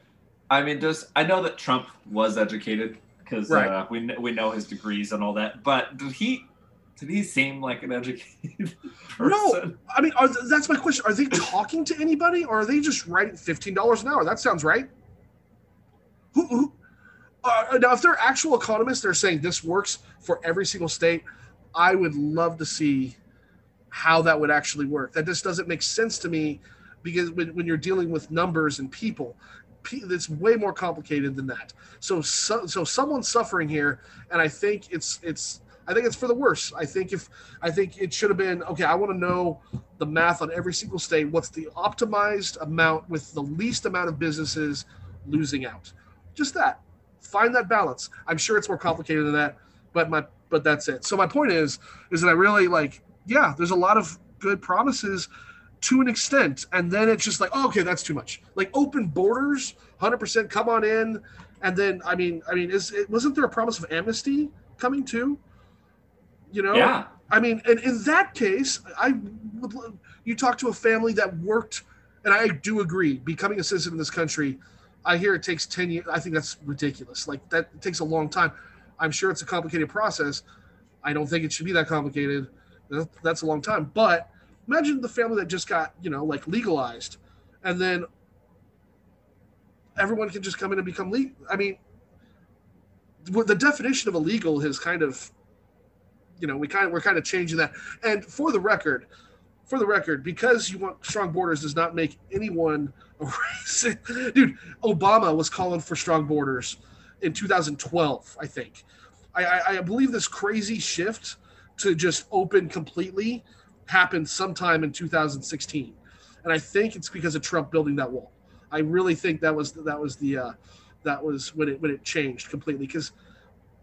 I mean, just I know that Trump was educated because Right. uh, we we know his degrees and all that. But did he did he seem like an [laughs] educated person? No. I mean, are, that's my question. Are they [coughs] talking to anybody, or are they just writing fifteen dollars an hour? That sounds right. Who? who uh, now, if they're actual economists, they're saying this works for every single state. I would love to see how that would actually work. That just doesn't make sense to me because when, when you're dealing with numbers and people, it's way more complicated than that. So, so, so someone's suffering here, and I think it's it's I think it's for the worse. I think if I think it should have been okay. I want to know the math on every single state. What's the optimized amount with the least amount of businesses losing out? Just that. Find that balance. I'm sure it's more complicated than that, but my but that's it. So my point is is that I really like yeah. There's a lot of good promises to an extent, and then it's just like oh, okay, that's too much. Like open borders, hundred percent, come on in, and then I mean I mean is it wasn't there a promise of amnesty coming too? You know, Yeah. I mean, and in that case, I would. You talk to a family that worked, and I do agree. Becoming a citizen in this country, I hear it takes ten years. I think that's ridiculous. Like that takes a long time. I'm sure it's a complicated process. I don't think it should be that complicated. That- That's a long time. But imagine the family that just got you know like legalized, and then everyone can just come in and become legal. I mean, the the definition of illegal has kind of you know we kind of we're kind of changing that and for the record for the record because you want strong borders does not make anyone a [laughs] racist dude obama was calling for strong borders in 2012 i think I, I i believe this crazy shift to just open completely happened sometime in 2016 and i think it's because of trump building that wall. I really think that was that was the uh that was when it when it changed completely. Because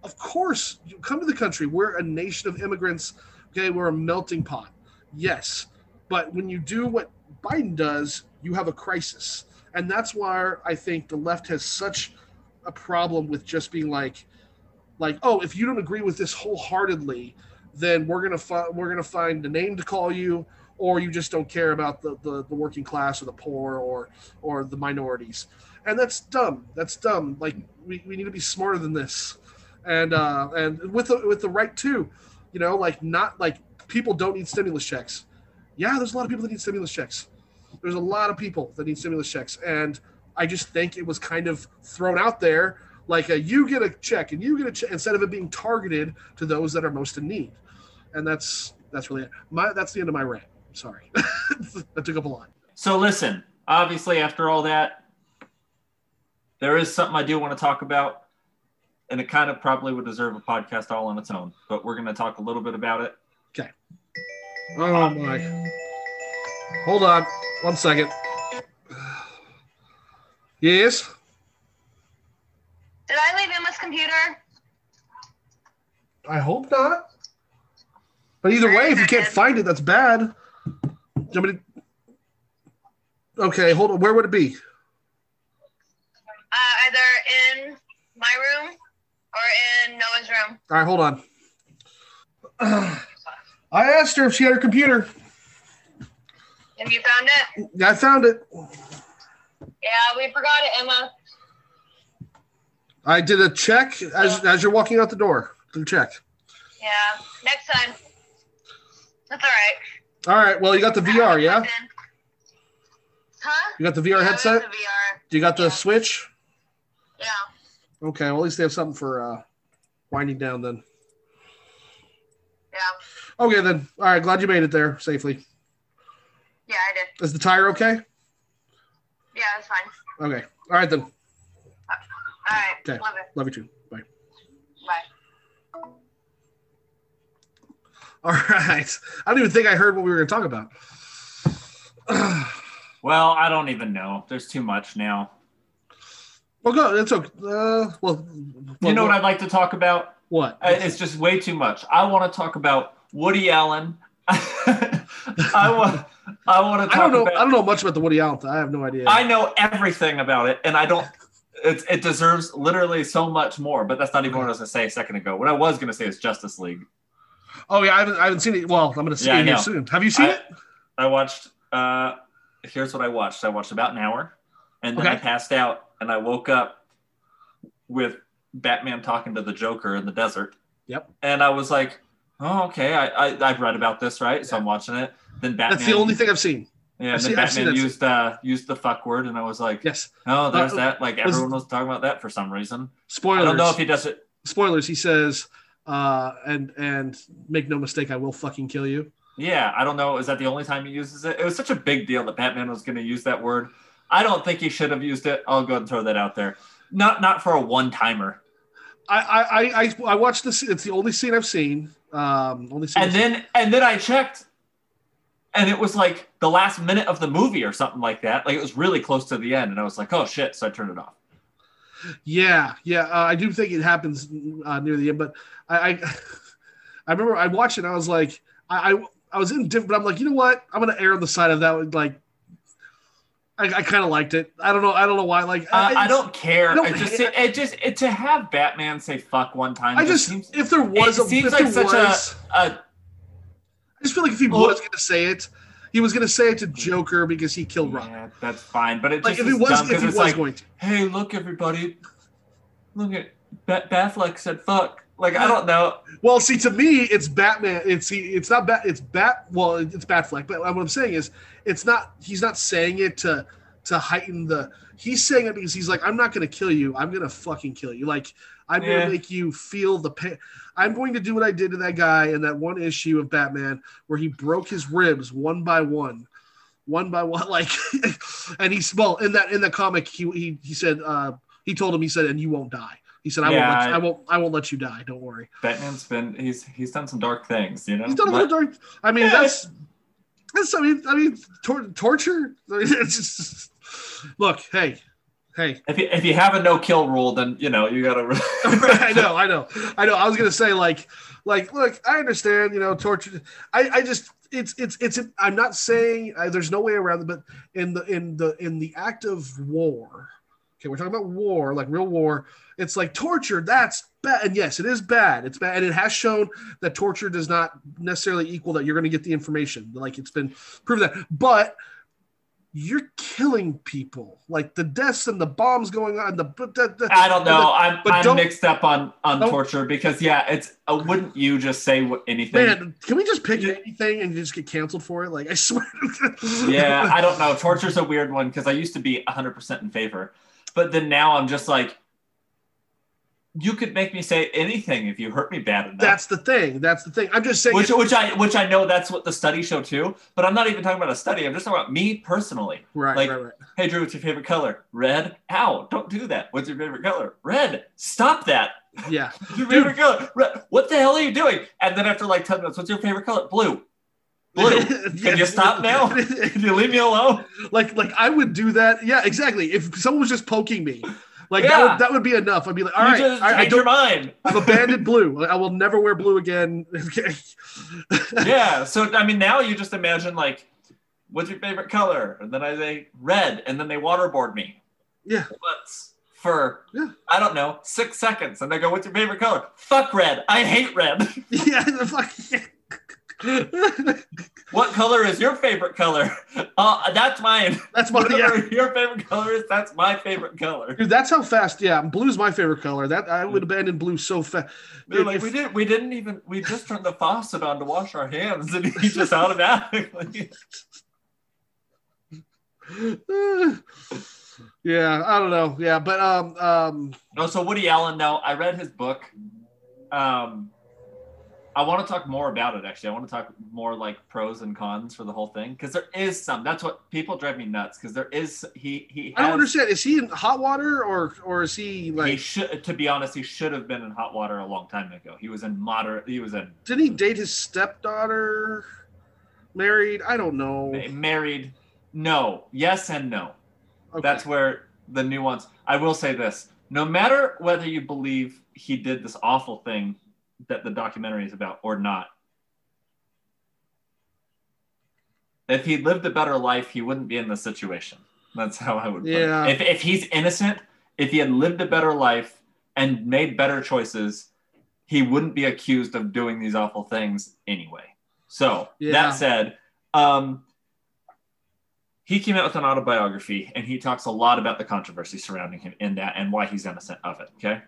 of course you come to the country we're a nation of immigrants okay? We're a melting pot. Yes. But when you do what biden does you have a crisis. And that's why i think the left has such a problem with just being like like oh if you don't agree with this wholeheartedly then we're gonna find we're gonna find a name to call you or you just don't care about the, the, the working class or the poor or or the minorities. And that's dumb. That's dumb. Like we, we need to be smarter than this. And uh, and with the with the right too, you know, like not like people don't need stimulus checks. Yeah, there's a lot of people that need stimulus checks. There's a lot of people that need stimulus checks, and I just think it was kind of thrown out there like a, you get a check and you get a check instead of it being targeted to those that are most in need, and that's that's really it. My that's the end of my rant. Sorry, [laughs] that took up a lot. So listen, obviously after all that, there is something I do want to talk about, and it kind of probably would deserve a podcast all on its own. But we're going to talk a little bit about it. Okay. Oh my! Hold on, one second. Yes. Did I leave Emma's computer? I hope not. But either way, if you can't find it, that's bad. Do you want me to- Okay, hold on. Where would it be? Uh, either in my room or in Noah's room. All right, hold on. I asked her if she had her computer. Have you found it? Yeah, I found it. Yeah, we forgot it, Emma. I did a check as, as you're walking out the door. A check. Yeah, next time. That's all right. All right. Well, you got the VR, yeah? Huh? You got the VR Yeah, headset. The VR. Do You got the Yeah. Switch. Yeah. Okay. Well, at least they have something for uh, winding down then. Yeah. Okay then. All right. Glad you made it there safely. Yeah, I did. Is the tire okay? Yeah, it's fine. Okay. All right then. All right. Okay. Love it. Love you too. Bye. Bye. All right. I don't even think I heard what we were going to talk about. [sighs] Well, I don't even know. There's too much now. well, go. It's okay. Uh, well, You know what I'd like to talk about? What? Uh, It's just way too much. I want to talk about Woody Allen. [laughs] I want. I want to talk I don't know. about. I don't know much about the Woody Allen. I have no idea. I know everything about it, and I don't. It, it deserves literally so much more, but that's not even what I was going to say a second ago. What I was going to say is Justice League. Oh yeah, I haven't. I haven't seen it. Well, I'm going to see Yeah, it here soon. Have you seen I- it? I watched. Uh, here's what I watched. I watched about an hour, and then I passed out, and I woke up with Batman talking to the Joker in the desert. Yep. And I was like, "Oh, okay. I, I I've read about this, right? So I'm watching it." Then Batman. That's the only thing I've seen. Yeah, and then Batman used uh used the fuck word, and I was like, Yes. "Oh, there's Uh, that." Like was- everyone was talking about that for some reason. Spoilers. I don't know if he does it. Spoilers. He says, uh, and and make no mistake, I will fucking kill you. Yeah, I don't know. Is that the only time he uses it? It was such a big deal that Batman was going to use that word. I don't think he should have used it. I'll go ahead and throw that out there. Not not for a one timer. I I I I, watched this. It's the only scene I've seen. Um, only scene. And I've seen. then and then I checked, and it was like the last minute of the movie or something like that. Like it was really close to the end, and I was like, oh shit! So I turned it off. Yeah, yeah, uh, I do think it happens uh, near the end, but I, I, [laughs] I remember I watched it. and I was like, I, I, I was indifferent, but I'm like, you know what? I'm gonna err on the side of that. Like, I, I kind of liked it. I don't know. I don't know why. Like, Uh, I don't care. I don't just hate- it, just it, to have Batman say fuck one time. I just seems, if there was it a, seems like such was, a, a I just feel like if he Well- was gonna say it, he was gonna say it to Joker because he killed Robin. yeah, that's fine. But it Like if he was, dumb if he was like, going to. hey, look, everybody, look at Bat- Batfleck said fuck. Like I don't know. Well, see, to me, it's Batman. It's see, it's not Bat. It's Bat. Well, it's Batfleck. But what I'm saying is, it's not. He's not saying it to to heighten the. He's saying it because he's like, I'm not going to kill you. I'm going to fucking kill you. Like I'm going to make you feel the pain. I'm going to do what I did to that guy in that one issue of Batman where he broke his ribs one by one, one by one. [laughs] Like, and he's well in that in the comic. He he he said. uh He told him. He said, and you won't die. He said, I Yeah, won't. Let you, I- won't. I won't let you die. Don't worry. Batman's been he's he's done some dark things, you know. He's done a lot of dark. I mean, Yeah. that's that's. I mean, I mean, tor- torture. I [laughs] mean, it's just look. Hey, hey. If you, if you have a no kill rule, then you know you gotta. [laughs] I know, I know, I know. I was gonna say like, like, look, I understand. You know, torture. I, I just, it's, it's, it's. I'm not saying uh, there's no way around it, but in the, in the, in the act of war. Okay, we're talking about war, like real war. It's like torture. That's bad, and yes, it is bad. It's bad, and it has shown that torture does not necessarily equal that you're going to get the information. Like it's been proven that, but you're killing people. Like the deaths and the bombs going on. The, the, the I don't know. I'm, but I'm don't- mixed up on on torture because yeah, it's uh, wouldn't you just say anything? Man, can we just pick anything and just get canceled for it? Like I swear. yeah, [laughs] I don't know. Torture's a weird one because I used to be 100% in favor, but then now I'm just like, you could make me say anything if you hurt me bad enough. That's the thing. That's the thing. I'm just saying. which, which I which I know that's what the study show too, but I'm not even talking about a study. I'm just talking about me personally. right, like- right, right. Hey Drew, what's your favorite color? Red. Ow! Don't do that. What's your favorite color? Red. Stop that. Yeah. [laughs] Your Dude. favorite color? Red. What the hell are you doing? And then after like ten minutes, what's your favorite color? Blue. Blue. [laughs] Can you stop now? [laughs] Can you leave me alone? like, like I would do that. Yeah, exactly. If someone was just poking me, Like that, would, that would be enough. I'd be like, all right, just I, I don't. mind. I've abandoned blue. I will never wear blue again. [laughs] Yeah. So I mean, now you just imagine like, what's your favorite color? And then I say red, and then they waterboard me. Yeah. Once for Yeah. I don't know six seconds, and they go, "What's your favorite color?" Fuck red. I hate red. [laughs] yeah, [laughs] fuck. What color is your favorite color? Uh, that's mine. That's my yeah. Your favorite color is, that's my favorite color. Dude, that's how fast. Yeah, blue's my favorite color. That I would abandon blue so fast. Like, we didn't, we didn't even, we just turned the faucet on to wash our hands, and he just automatically. [laughs] yeah, I don't know. Yeah, but um, um, No, so Woody Allen. Now I read his book. Um, I want to talk more about it. Actually, I want to talk more like pros and cons for the whole thing because there is some. That's what people drive me nuts because there is he he. I don't understand. Is he in hot water or or is he like? He should, to be honest, he should have been in hot water a long time ago. He was in moderate. He was in Didn't he date his stepdaughter? Married? I don't know. married. No, yes and no. Okay. That's where the nuance. I will say this: no matter whether you believe he did this awful thing that the documentary is about or not, if he lived a better life, he wouldn't be in this situation. That's how I would. Put Yeah. It. If if he's innocent, if he had lived a better life and made better choices, he wouldn't be accused of doing these awful things anyway. So Yeah. that said, um, he came out with an autobiography and he talks a lot about the controversy surrounding him in that and why he's innocent of it. Okay.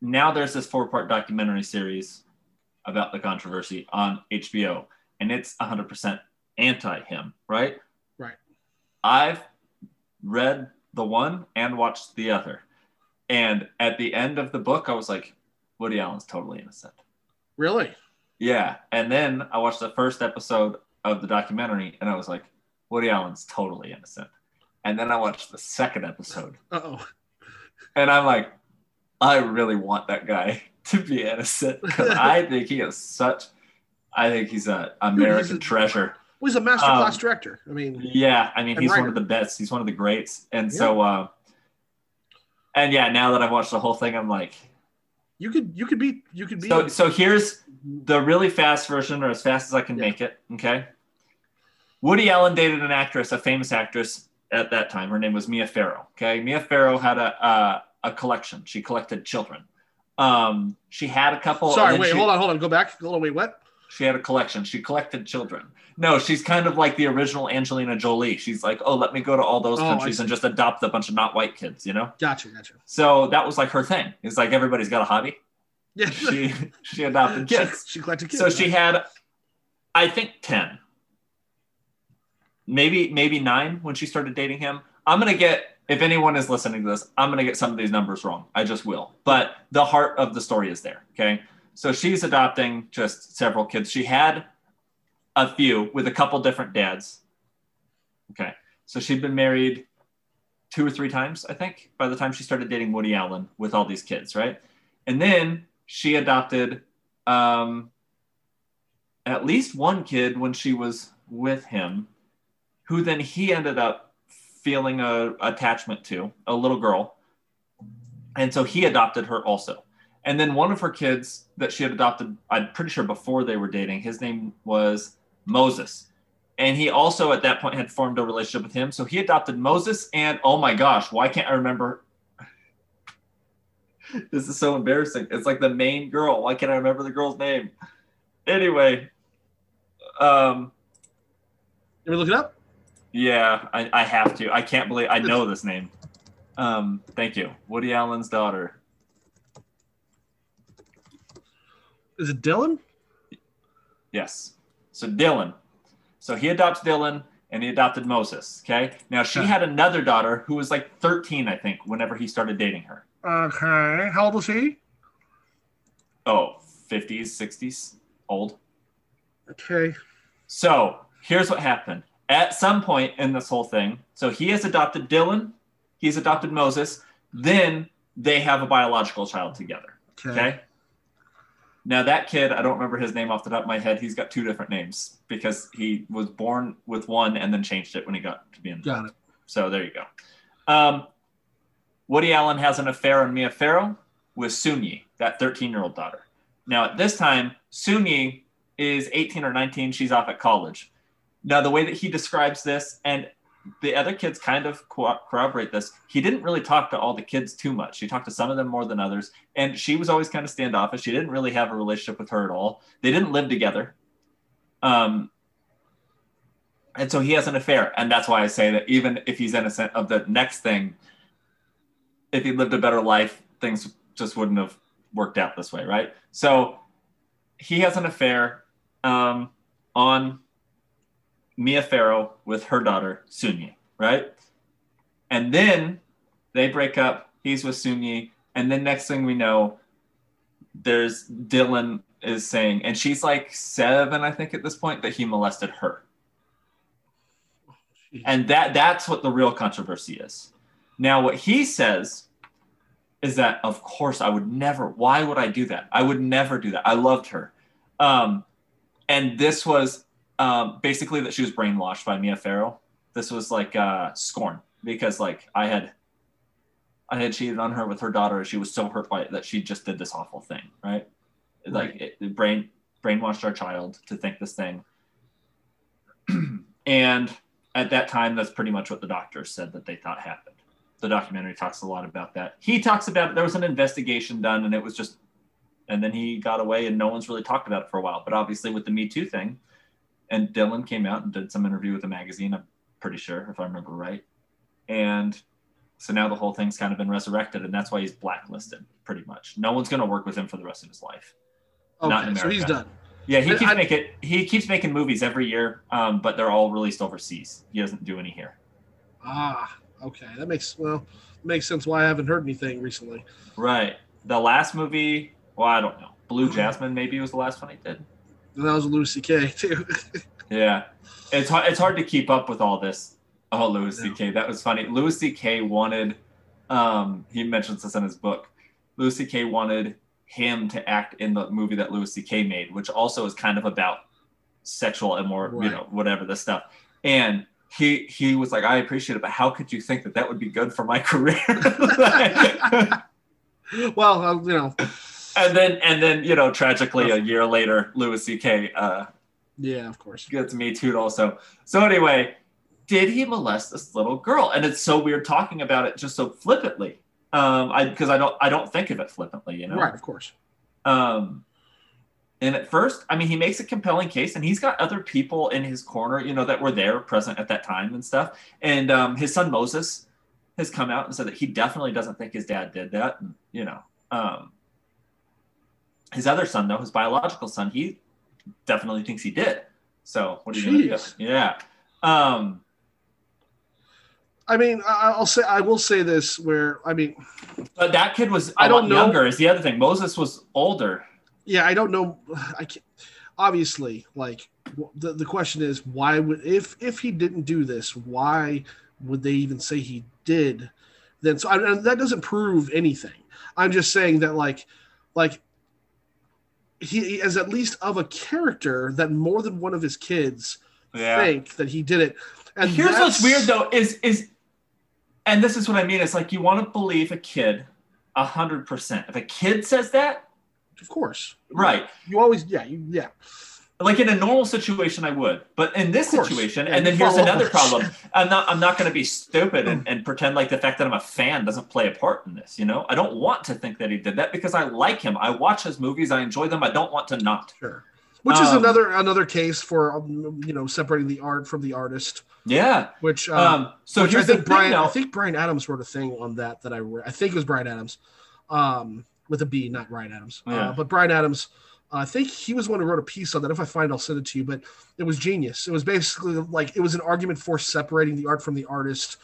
Now there's this four part documentary series about the controversy on HBO, and it's 100% anti him, right? Right. I've read the one and watched the other. And at the end of the book, I was like, Woody Allen's totally innocent. Really? Yeah. And then I watched the first episode of the documentary and I was like, Woody Allen's totally innocent. And then I watched the second episode Uh oh. and I'm like, I really want that guy [laughs] to be innocent because I [laughs] think he is such, I think he's a American a- treasure. Well, he's a master Um, class director. I mean, Yeah, I mean, he's one of the best. He's one of the greats. And so, uh, and yeah, now that I've watched the whole thing, I'm like, you could you could be you could be. so so here's the really fast version, or as fast as I can Yeah. make it. Okay. Woody Allen dated an actress, a famous actress at that time. Her name was Mia Farrow. Okay, Mia Farrow had a a, a collection. She collected children. Um, she had a couple. Sorry, wait, she- hold on, hold on, go back. Hold on, wait, what? She had a collection. She collected children. No, she's kind of like the original Angelina Jolie. She's like, oh, let me go to all those Oh, countries and just adopt a bunch of not white kids, you know? Gotcha, gotcha. So that was like her thing. It's like everybody's got a hobby. Yeah, She she adopted she, kids. she collected kids. So she had, I think, ten, maybe maybe nine when she started dating him. I'm gonna get if anyone is listening to this, I'm gonna get some of these numbers wrong. I just will. But the heart of the story is there. Okay, so she's adopting just several kids. She had a few with a couple different dads. Okay, so she'd been married two or three times, I think, by the time she started dating Woody Allen with all these kids, right? And then she adopted um, at least one kid when she was with him, who then he ended up feeling a attachment to, a little girl. And so he adopted her also. And then one of her kids that she had adopted, I'm pretty sure before they were dating, his name was Moses. And he also at that point had formed a relationship with him. So he adopted Moses and oh my gosh, why can't I remember? [laughs] this is so embarrassing. It's like the main girl. Why can't I remember the girl's name? Anyway, um, Let me look it up. Yeah, I, I have to. I can't believe I know [laughs] this name. Um, thank you. Woody Allen's daughter. Is it Dylan? Yes. So Dylan. So he adopts Dylan and he adopted Moses. Okay. Now she had another daughter who was like 13, I think, whenever he started dating her. Okay. How old was he? Oh, 50s, 60s, old. Okay. So here's what happened. At some point in this whole thing, so he has adopted Dylan, he's adopted Moses, then they have a biological child together. Okay. Okay. Now that kid, I don't remember his name off the top of my head. He's got two different names because he was born with one and then changed it when he got to be in. Got it. So there you go. Um, Woody Allen has an affair on Mia Farrow with Soon-Yi, that 13-year-old daughter. Now, at this time, Soon-Yi is 18 or 19. She's off at college. Now, the way that he describes this, and the other kids kind of co- corroborate this, he didn't really talk to all the kids too much. He talked to some of them more than others. And she was always kind of standoffish. She didn't really have a relationship with her at all. They didn't live together. Um, and so he has an affair. And that's why I say that even if he's innocent of the next thing, if he lived a better life, things just wouldn't have worked out this way, right? So he has an affair um, on Mia Farrow with her daughter Soon-Yi, right? And then they break up. He's with Soon-Yi, and then next thing we know, there's Dylan is saying, and she's like seven, I think, at this point, that he molested her. And that that's what the real controversy is. Now, what he says is that, of course, I would never. Why would I do that? I would never do that. I loved her. Um, and this was um, basically that she was brainwashed by Mia Farrow. This was like uh, scorn because like I had I had cheated on her with her daughter. She was so hurt by it that she just did this awful thing, right? Like it, it brain brainwashed our child to think this thing. [clears throat] and at that time, that's pretty much what the doctors said that they thought happened. The documentary talks a lot about that. He talks about there was an investigation done, and it was just, and then he got away, and no one's really talked about it for a while. But obviously, with the Me Too thing, and Dylan came out and did some interview with a magazine. I'm pretty sure, if I remember right. And so now the whole thing's kind of been resurrected, and that's why he's blacklisted, pretty much. No one's going to work with him for the rest of his life. Okay, so he's done. Yeah, he keeps I- making he keeps making movies every year, um, but they're all released overseas. He doesn't do any here. Ah, okay. That makes well makes sense why I haven't heard anything recently. Right. The last movie, well, I don't know. Blue Jasmine maybe was the last one he did. And that was Louis C.K. too. [laughs] Yeah, it's hard. It's hard to keep up with all this. Oh, Louis Yeah. C.K. That was funny. Louis C.K. wanted. Um, he mentions this in his book. Louis C.K. wanted him to act in the movie that Louis C.K. made, which also is kind of about sexual immoral, you Right. know, whatever this stuff. And he he was like, I appreciate it, but how could you think that that would be good for my [laughs] career? [laughs] well, uh, you know, and then and then you know, tragically, a year later, Louis C.K. Uh, yeah, of course. gets me too also. So anyway, did he molest this little girl? And it's so weird talking about it just so flippantly. Um, I because I don't I don't think of it flippantly, you know. Right, of course. Um, and at first, I mean, he makes a compelling case, and he's got other people in his corner, you know, that were there present at that time and stuff. And um, his son Moses has come out and said that he definitely doesn't think his dad did that. And, you know, um, his other son, though, his biological son, he definitely thinks he did. So what are you going to do? Yeah. Um, I mean, I'll say I will say this where I mean, but that kid was a I don't lot know. younger. Is the other thing. Moses was older. yeah, I don't know. I can't, obviously like the, the question is why would if if he didn't do this, why would they even say he did? Then so I, that doesn't prove anything. I'm just saying that like like he, is at least of a character that more than one of his kids Yeah. think that he did it. And Here's what's weird though is is, and this is what I mean. It's like you want to believe a kid a hundred percent. If a kid says that, Of course, right? You always, yeah, you, yeah. Like in a normal situation, I would, but in this situation, Yeah, and then here's another problem. I'm not. I'm not going to be stupid and, and pretend like the fact that I'm a fan doesn't play a part in this. You know, I don't want to think that he did that because I like him. I watch his movies. I enjoy them. I don't want to not. Sure. Which is Um, another another case for um, you know separating the art from the artist. Yeah. Which um, Um. So which I here's the think thing, Brian, I think Brian Adams wrote a thing on that that I read. I think it was Brian Adams, um, with a B, not Brian Adams. Yeah. Uh, but Brian Adams, uh, I think he was the one who wrote a piece on that. If I find, it, I'll send it to you. But it was genius. It was basically like it was an argument for separating the art from the artist.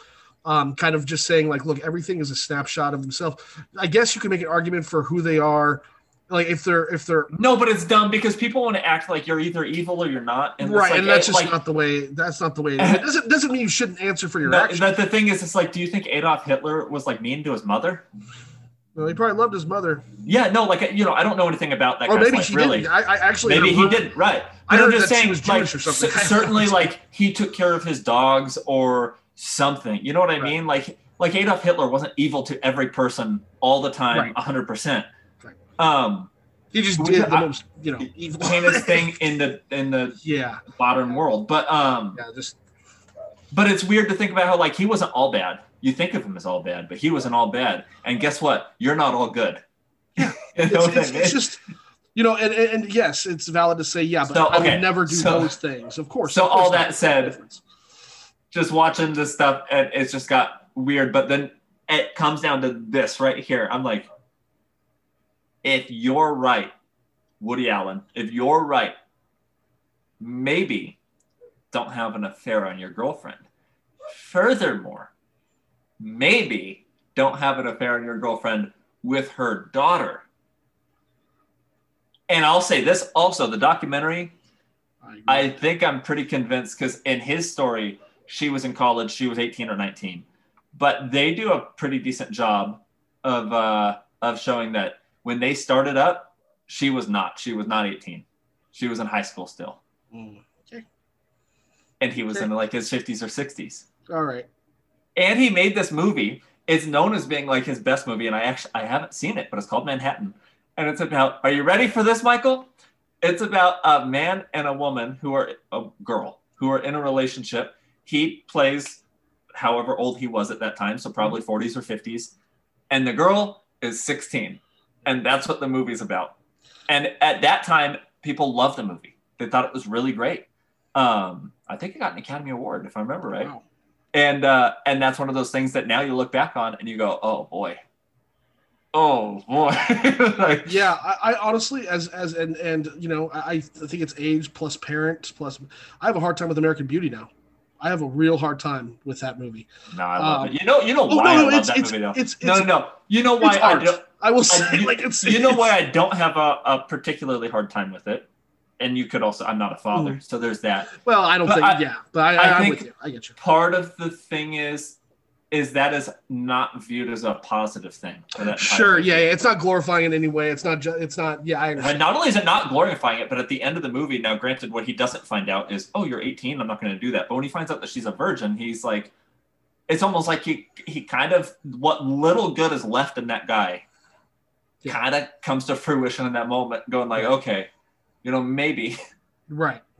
Um, kind of just saying like, look, everything is a snapshot of themselves. I guess you could make an argument for who they are, like if they're if they're No, but it's dumb because people want to act like you're either evil or you're not, and right, like, and that's eh, just like, not the way. That's not the way. [laughs] It, doesn't doesn't mean you shouldn't answer for your No, actions. but the thing is, it's like, do you think Adolf Hitler was like mean to his mother? Well, he probably loved his mother, Yeah, no, like you know, I don't know anything about that or maybe life, he really. didn't. I, I actually Maybe he didn't, right? I But I'm just she saying, was like, Jewish or something. c- [laughs] certainly, like he took care of his dogs or something. You know what I Right. mean? Like, like Adolf Hitler wasn't evil to every person all the time, Right. hundred percent. Right. Um, He just did the I- most, you know, evil heinous [laughs] thing in the in the yeah, modern world, but um, yeah, just but it's weird to think about how like he wasn't all bad. You think of him as all bad, but he wasn't all bad. And guess what? You're not all good. Yeah. [laughs] you know it's, what I mean? it's just you know, and, and, yes, it's valid to say yeah, but So, I would never do so- those things. Of course. so of course all that said, just watching this stuff and it's just got weird but then it comes down to this right here i'm like if you're right woody allen if you're right maybe don't have an affair on your girlfriend furthermore maybe don't have an affair on your girlfriend with her daughter and i'll say this also the documentary I. I think I'm pretty convinced because in his story, she was in college, she was 18 or 19, but they do a pretty decent job of uh, of showing that when they started up, she was not. She was not 18. She was in high school still, Mm. and he was Okay. in like his 50s or 60s. all right. And he made this movie. It's known as being like his best movie, and I actually I haven't seen it, but it's called Manhattan, and it's about. Are you ready for this, Michael? It's about a man and a woman who are a girl who are in a relationship. He plays however old he was at that time, so probably 40s or 50s, and the girl is 16, and that's what the movie's about. And at that time, people loved the movie. They thought it was really great. Um, I think it got an Academy Award, if I remember right Wow. And uh, and that's one of those things that now you look back on and you go, oh boy, oh boy, [laughs] like, Yeah, I, I honestly, as as and and you know, I, I think it's age plus parents plus. I have a hard time with American Beauty now. I have a real hard time with that movie. no, I love Um, it. You know, you know Oh, why no, I love it's that it's, movie though. it's it's no, no, no. You know why I don't. I will say, you, like it's you know why I don't have a, a particularly hard time with it, and you could also. I'm not a father, mm. so there's that. Well, I don't But think. I- yeah, but I, I I, I'm think- with you. I get you. Part of the thing is, is that is not viewed as a positive thing. Sure. Yeah, yeah. It's not glorifying in any way. It's not. Ju- it's not. Yeah, I And understand. not only is it not glorifying it, but at the end of the movie, now granted, what he doesn't find out is, oh, you're 18, I'm not going to do that. But when he finds out that she's a virgin, he's like, it's almost like he he kind of what little good is left in that guy, Yeah. kind of comes to fruition in that moment, going like, okay, you know, maybe Right. [laughs]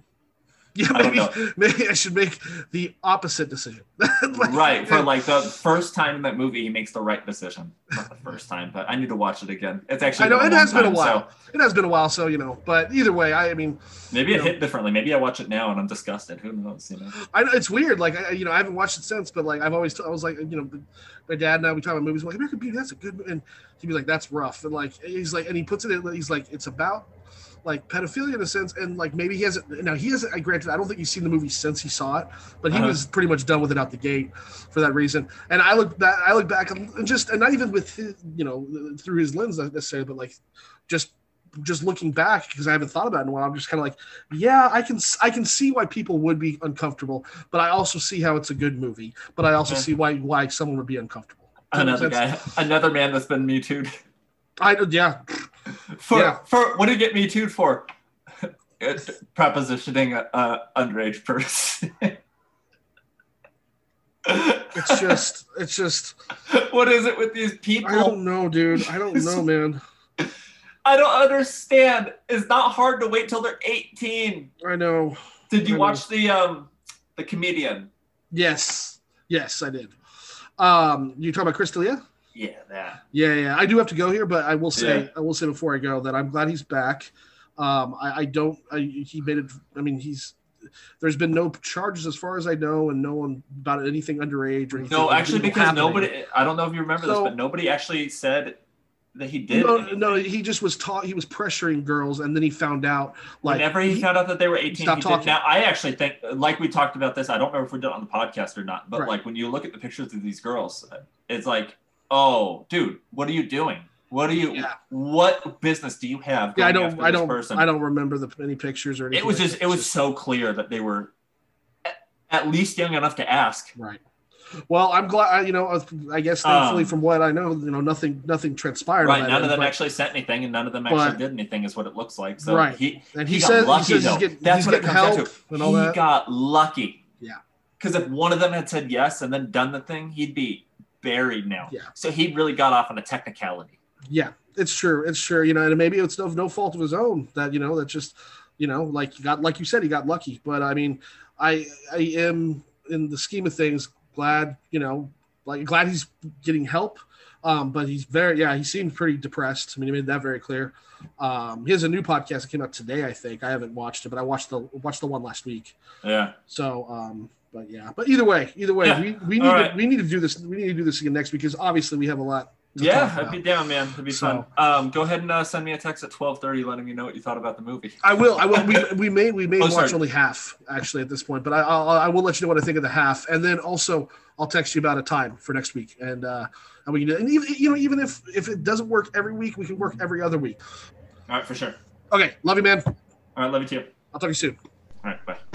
Yeah, I maybe, maybe I should make the opposite decision. [laughs] Like, right for like the first time in that movie, he makes the right decision. Not the first time, but I need to watch it again. It's actually I know it has been a while. so It has been a while, so you know. But either way, I, I mean, maybe it know. hit differently. Maybe I watch it now and I'm disgusted. Who knows? You know. I know it's weird. Like I, you know, I haven't watched it since, but like I've always, I was like, you know, my dad and I we talk about movies. We're like American Beauty, that's a good, mo-" and he'd be like, that's rough, and like he's like, and he puts it in, he's like, it's about like pedophilia in a sense, and like maybe he hasn't. Now he hasn't. I granted, I don't think he's seen the movie since he saw it, but he Uh-huh. was pretty much done with it out the gate for that reason. And I look back, I look back, and just, and not even with his, you know, through his lens necessarily, but like just just looking back because I haven't thought about it in a while. I'm just kind of like, yeah, I can I can see why people would be uncomfortable, but I also see how it's a good movie. But I also see why why someone would be uncomfortable. Does that make Another guy, another man that's been me too. I yeah, [laughs] For Yeah. for what did he get me too for? [laughs] It- Propositioning a, a underage person. [laughs] it's just it's just what is it with these people? I don't know, dude. I don't know, man. I don't understand. It's not hard to wait till they're 18. I know. Did you I know. watch the um the comedian? Yes, yes, I did. Um, you talking about Chris D'Elia? Yeah, that. Yeah, yeah. I do have to go here, but I will say, Yeah. I will say before I go that I'm glad he's back. Um, I, I don't. I, he made it. I mean, he's. There's been no charges as far as I know, and no one about anything underage or anything. No, actually, because happening. nobody. I don't know if you remember So- this, but nobody actually said that he did. No, anything. no, he just was taught. He was pressuring girls, and then he found out. Like Whenever he found out that they were 18, he stopped did. talking. Now, I actually think, like we talked about this, I don't remember if we did it on the podcast or not, but Right. like when you look at the pictures of these girls, it's like, oh, dude, what are you doing? What are you? Yeah. What business do you have? yeah, I don't. after I this don't. Person? I don't remember the any pictures or anything. It was like just. that. It was It's so clear that they were at- at least young enough to ask. right. Well, I'm glad. I- You know, I guess thankfully, Um, from what I know, you know, nothing, nothing transpired. Right. that None of them but- actually sent anything, and none of them but- actually did anything. Is what it looks like. So Right. he And he, he got says, lucky, he says though. he's getting, That's he's what it getting comes down help to. and all he that. got lucky. Yeah. Because if one of them had said yes and then done the thing, he'd be buried now. Yeah. So he really got off on a technicality. Yeah, it's true. It's true. You know, and maybe it's no, no fault of his own that you know that just you know like he got like you said he got lucky. But I mean, I I am in the scheme of things glad you know like glad he's getting help. Um, but he's very yeah he seemed pretty depressed. I mean he made that very clear. Um, he has a new podcast that came out today. I think I haven't watched it, but I watched the watched the one last week. Yeah. So, um, but yeah, but either way, either way, Yeah. we, we need All to we need to do this. We need to do this again next week because obviously we have a lot. To Yeah, I'd be down, man. It'd be So- fun. Um, go ahead and uh, send me a text at twelve thirty, letting me know what you thought about the movie. I will. I will. We, [laughs] we may we may Oh, watch sorry. only half actually at this point, but I I'll, I will let you know what I think of the half, and then also I'll text you about a time for next week, and uh, and we can do. And even you know even if if it doesn't work every week, we can work every other week. All right, for sure. Okay, love you, man. All right, love you too. I'll talk to you soon. All right, bye.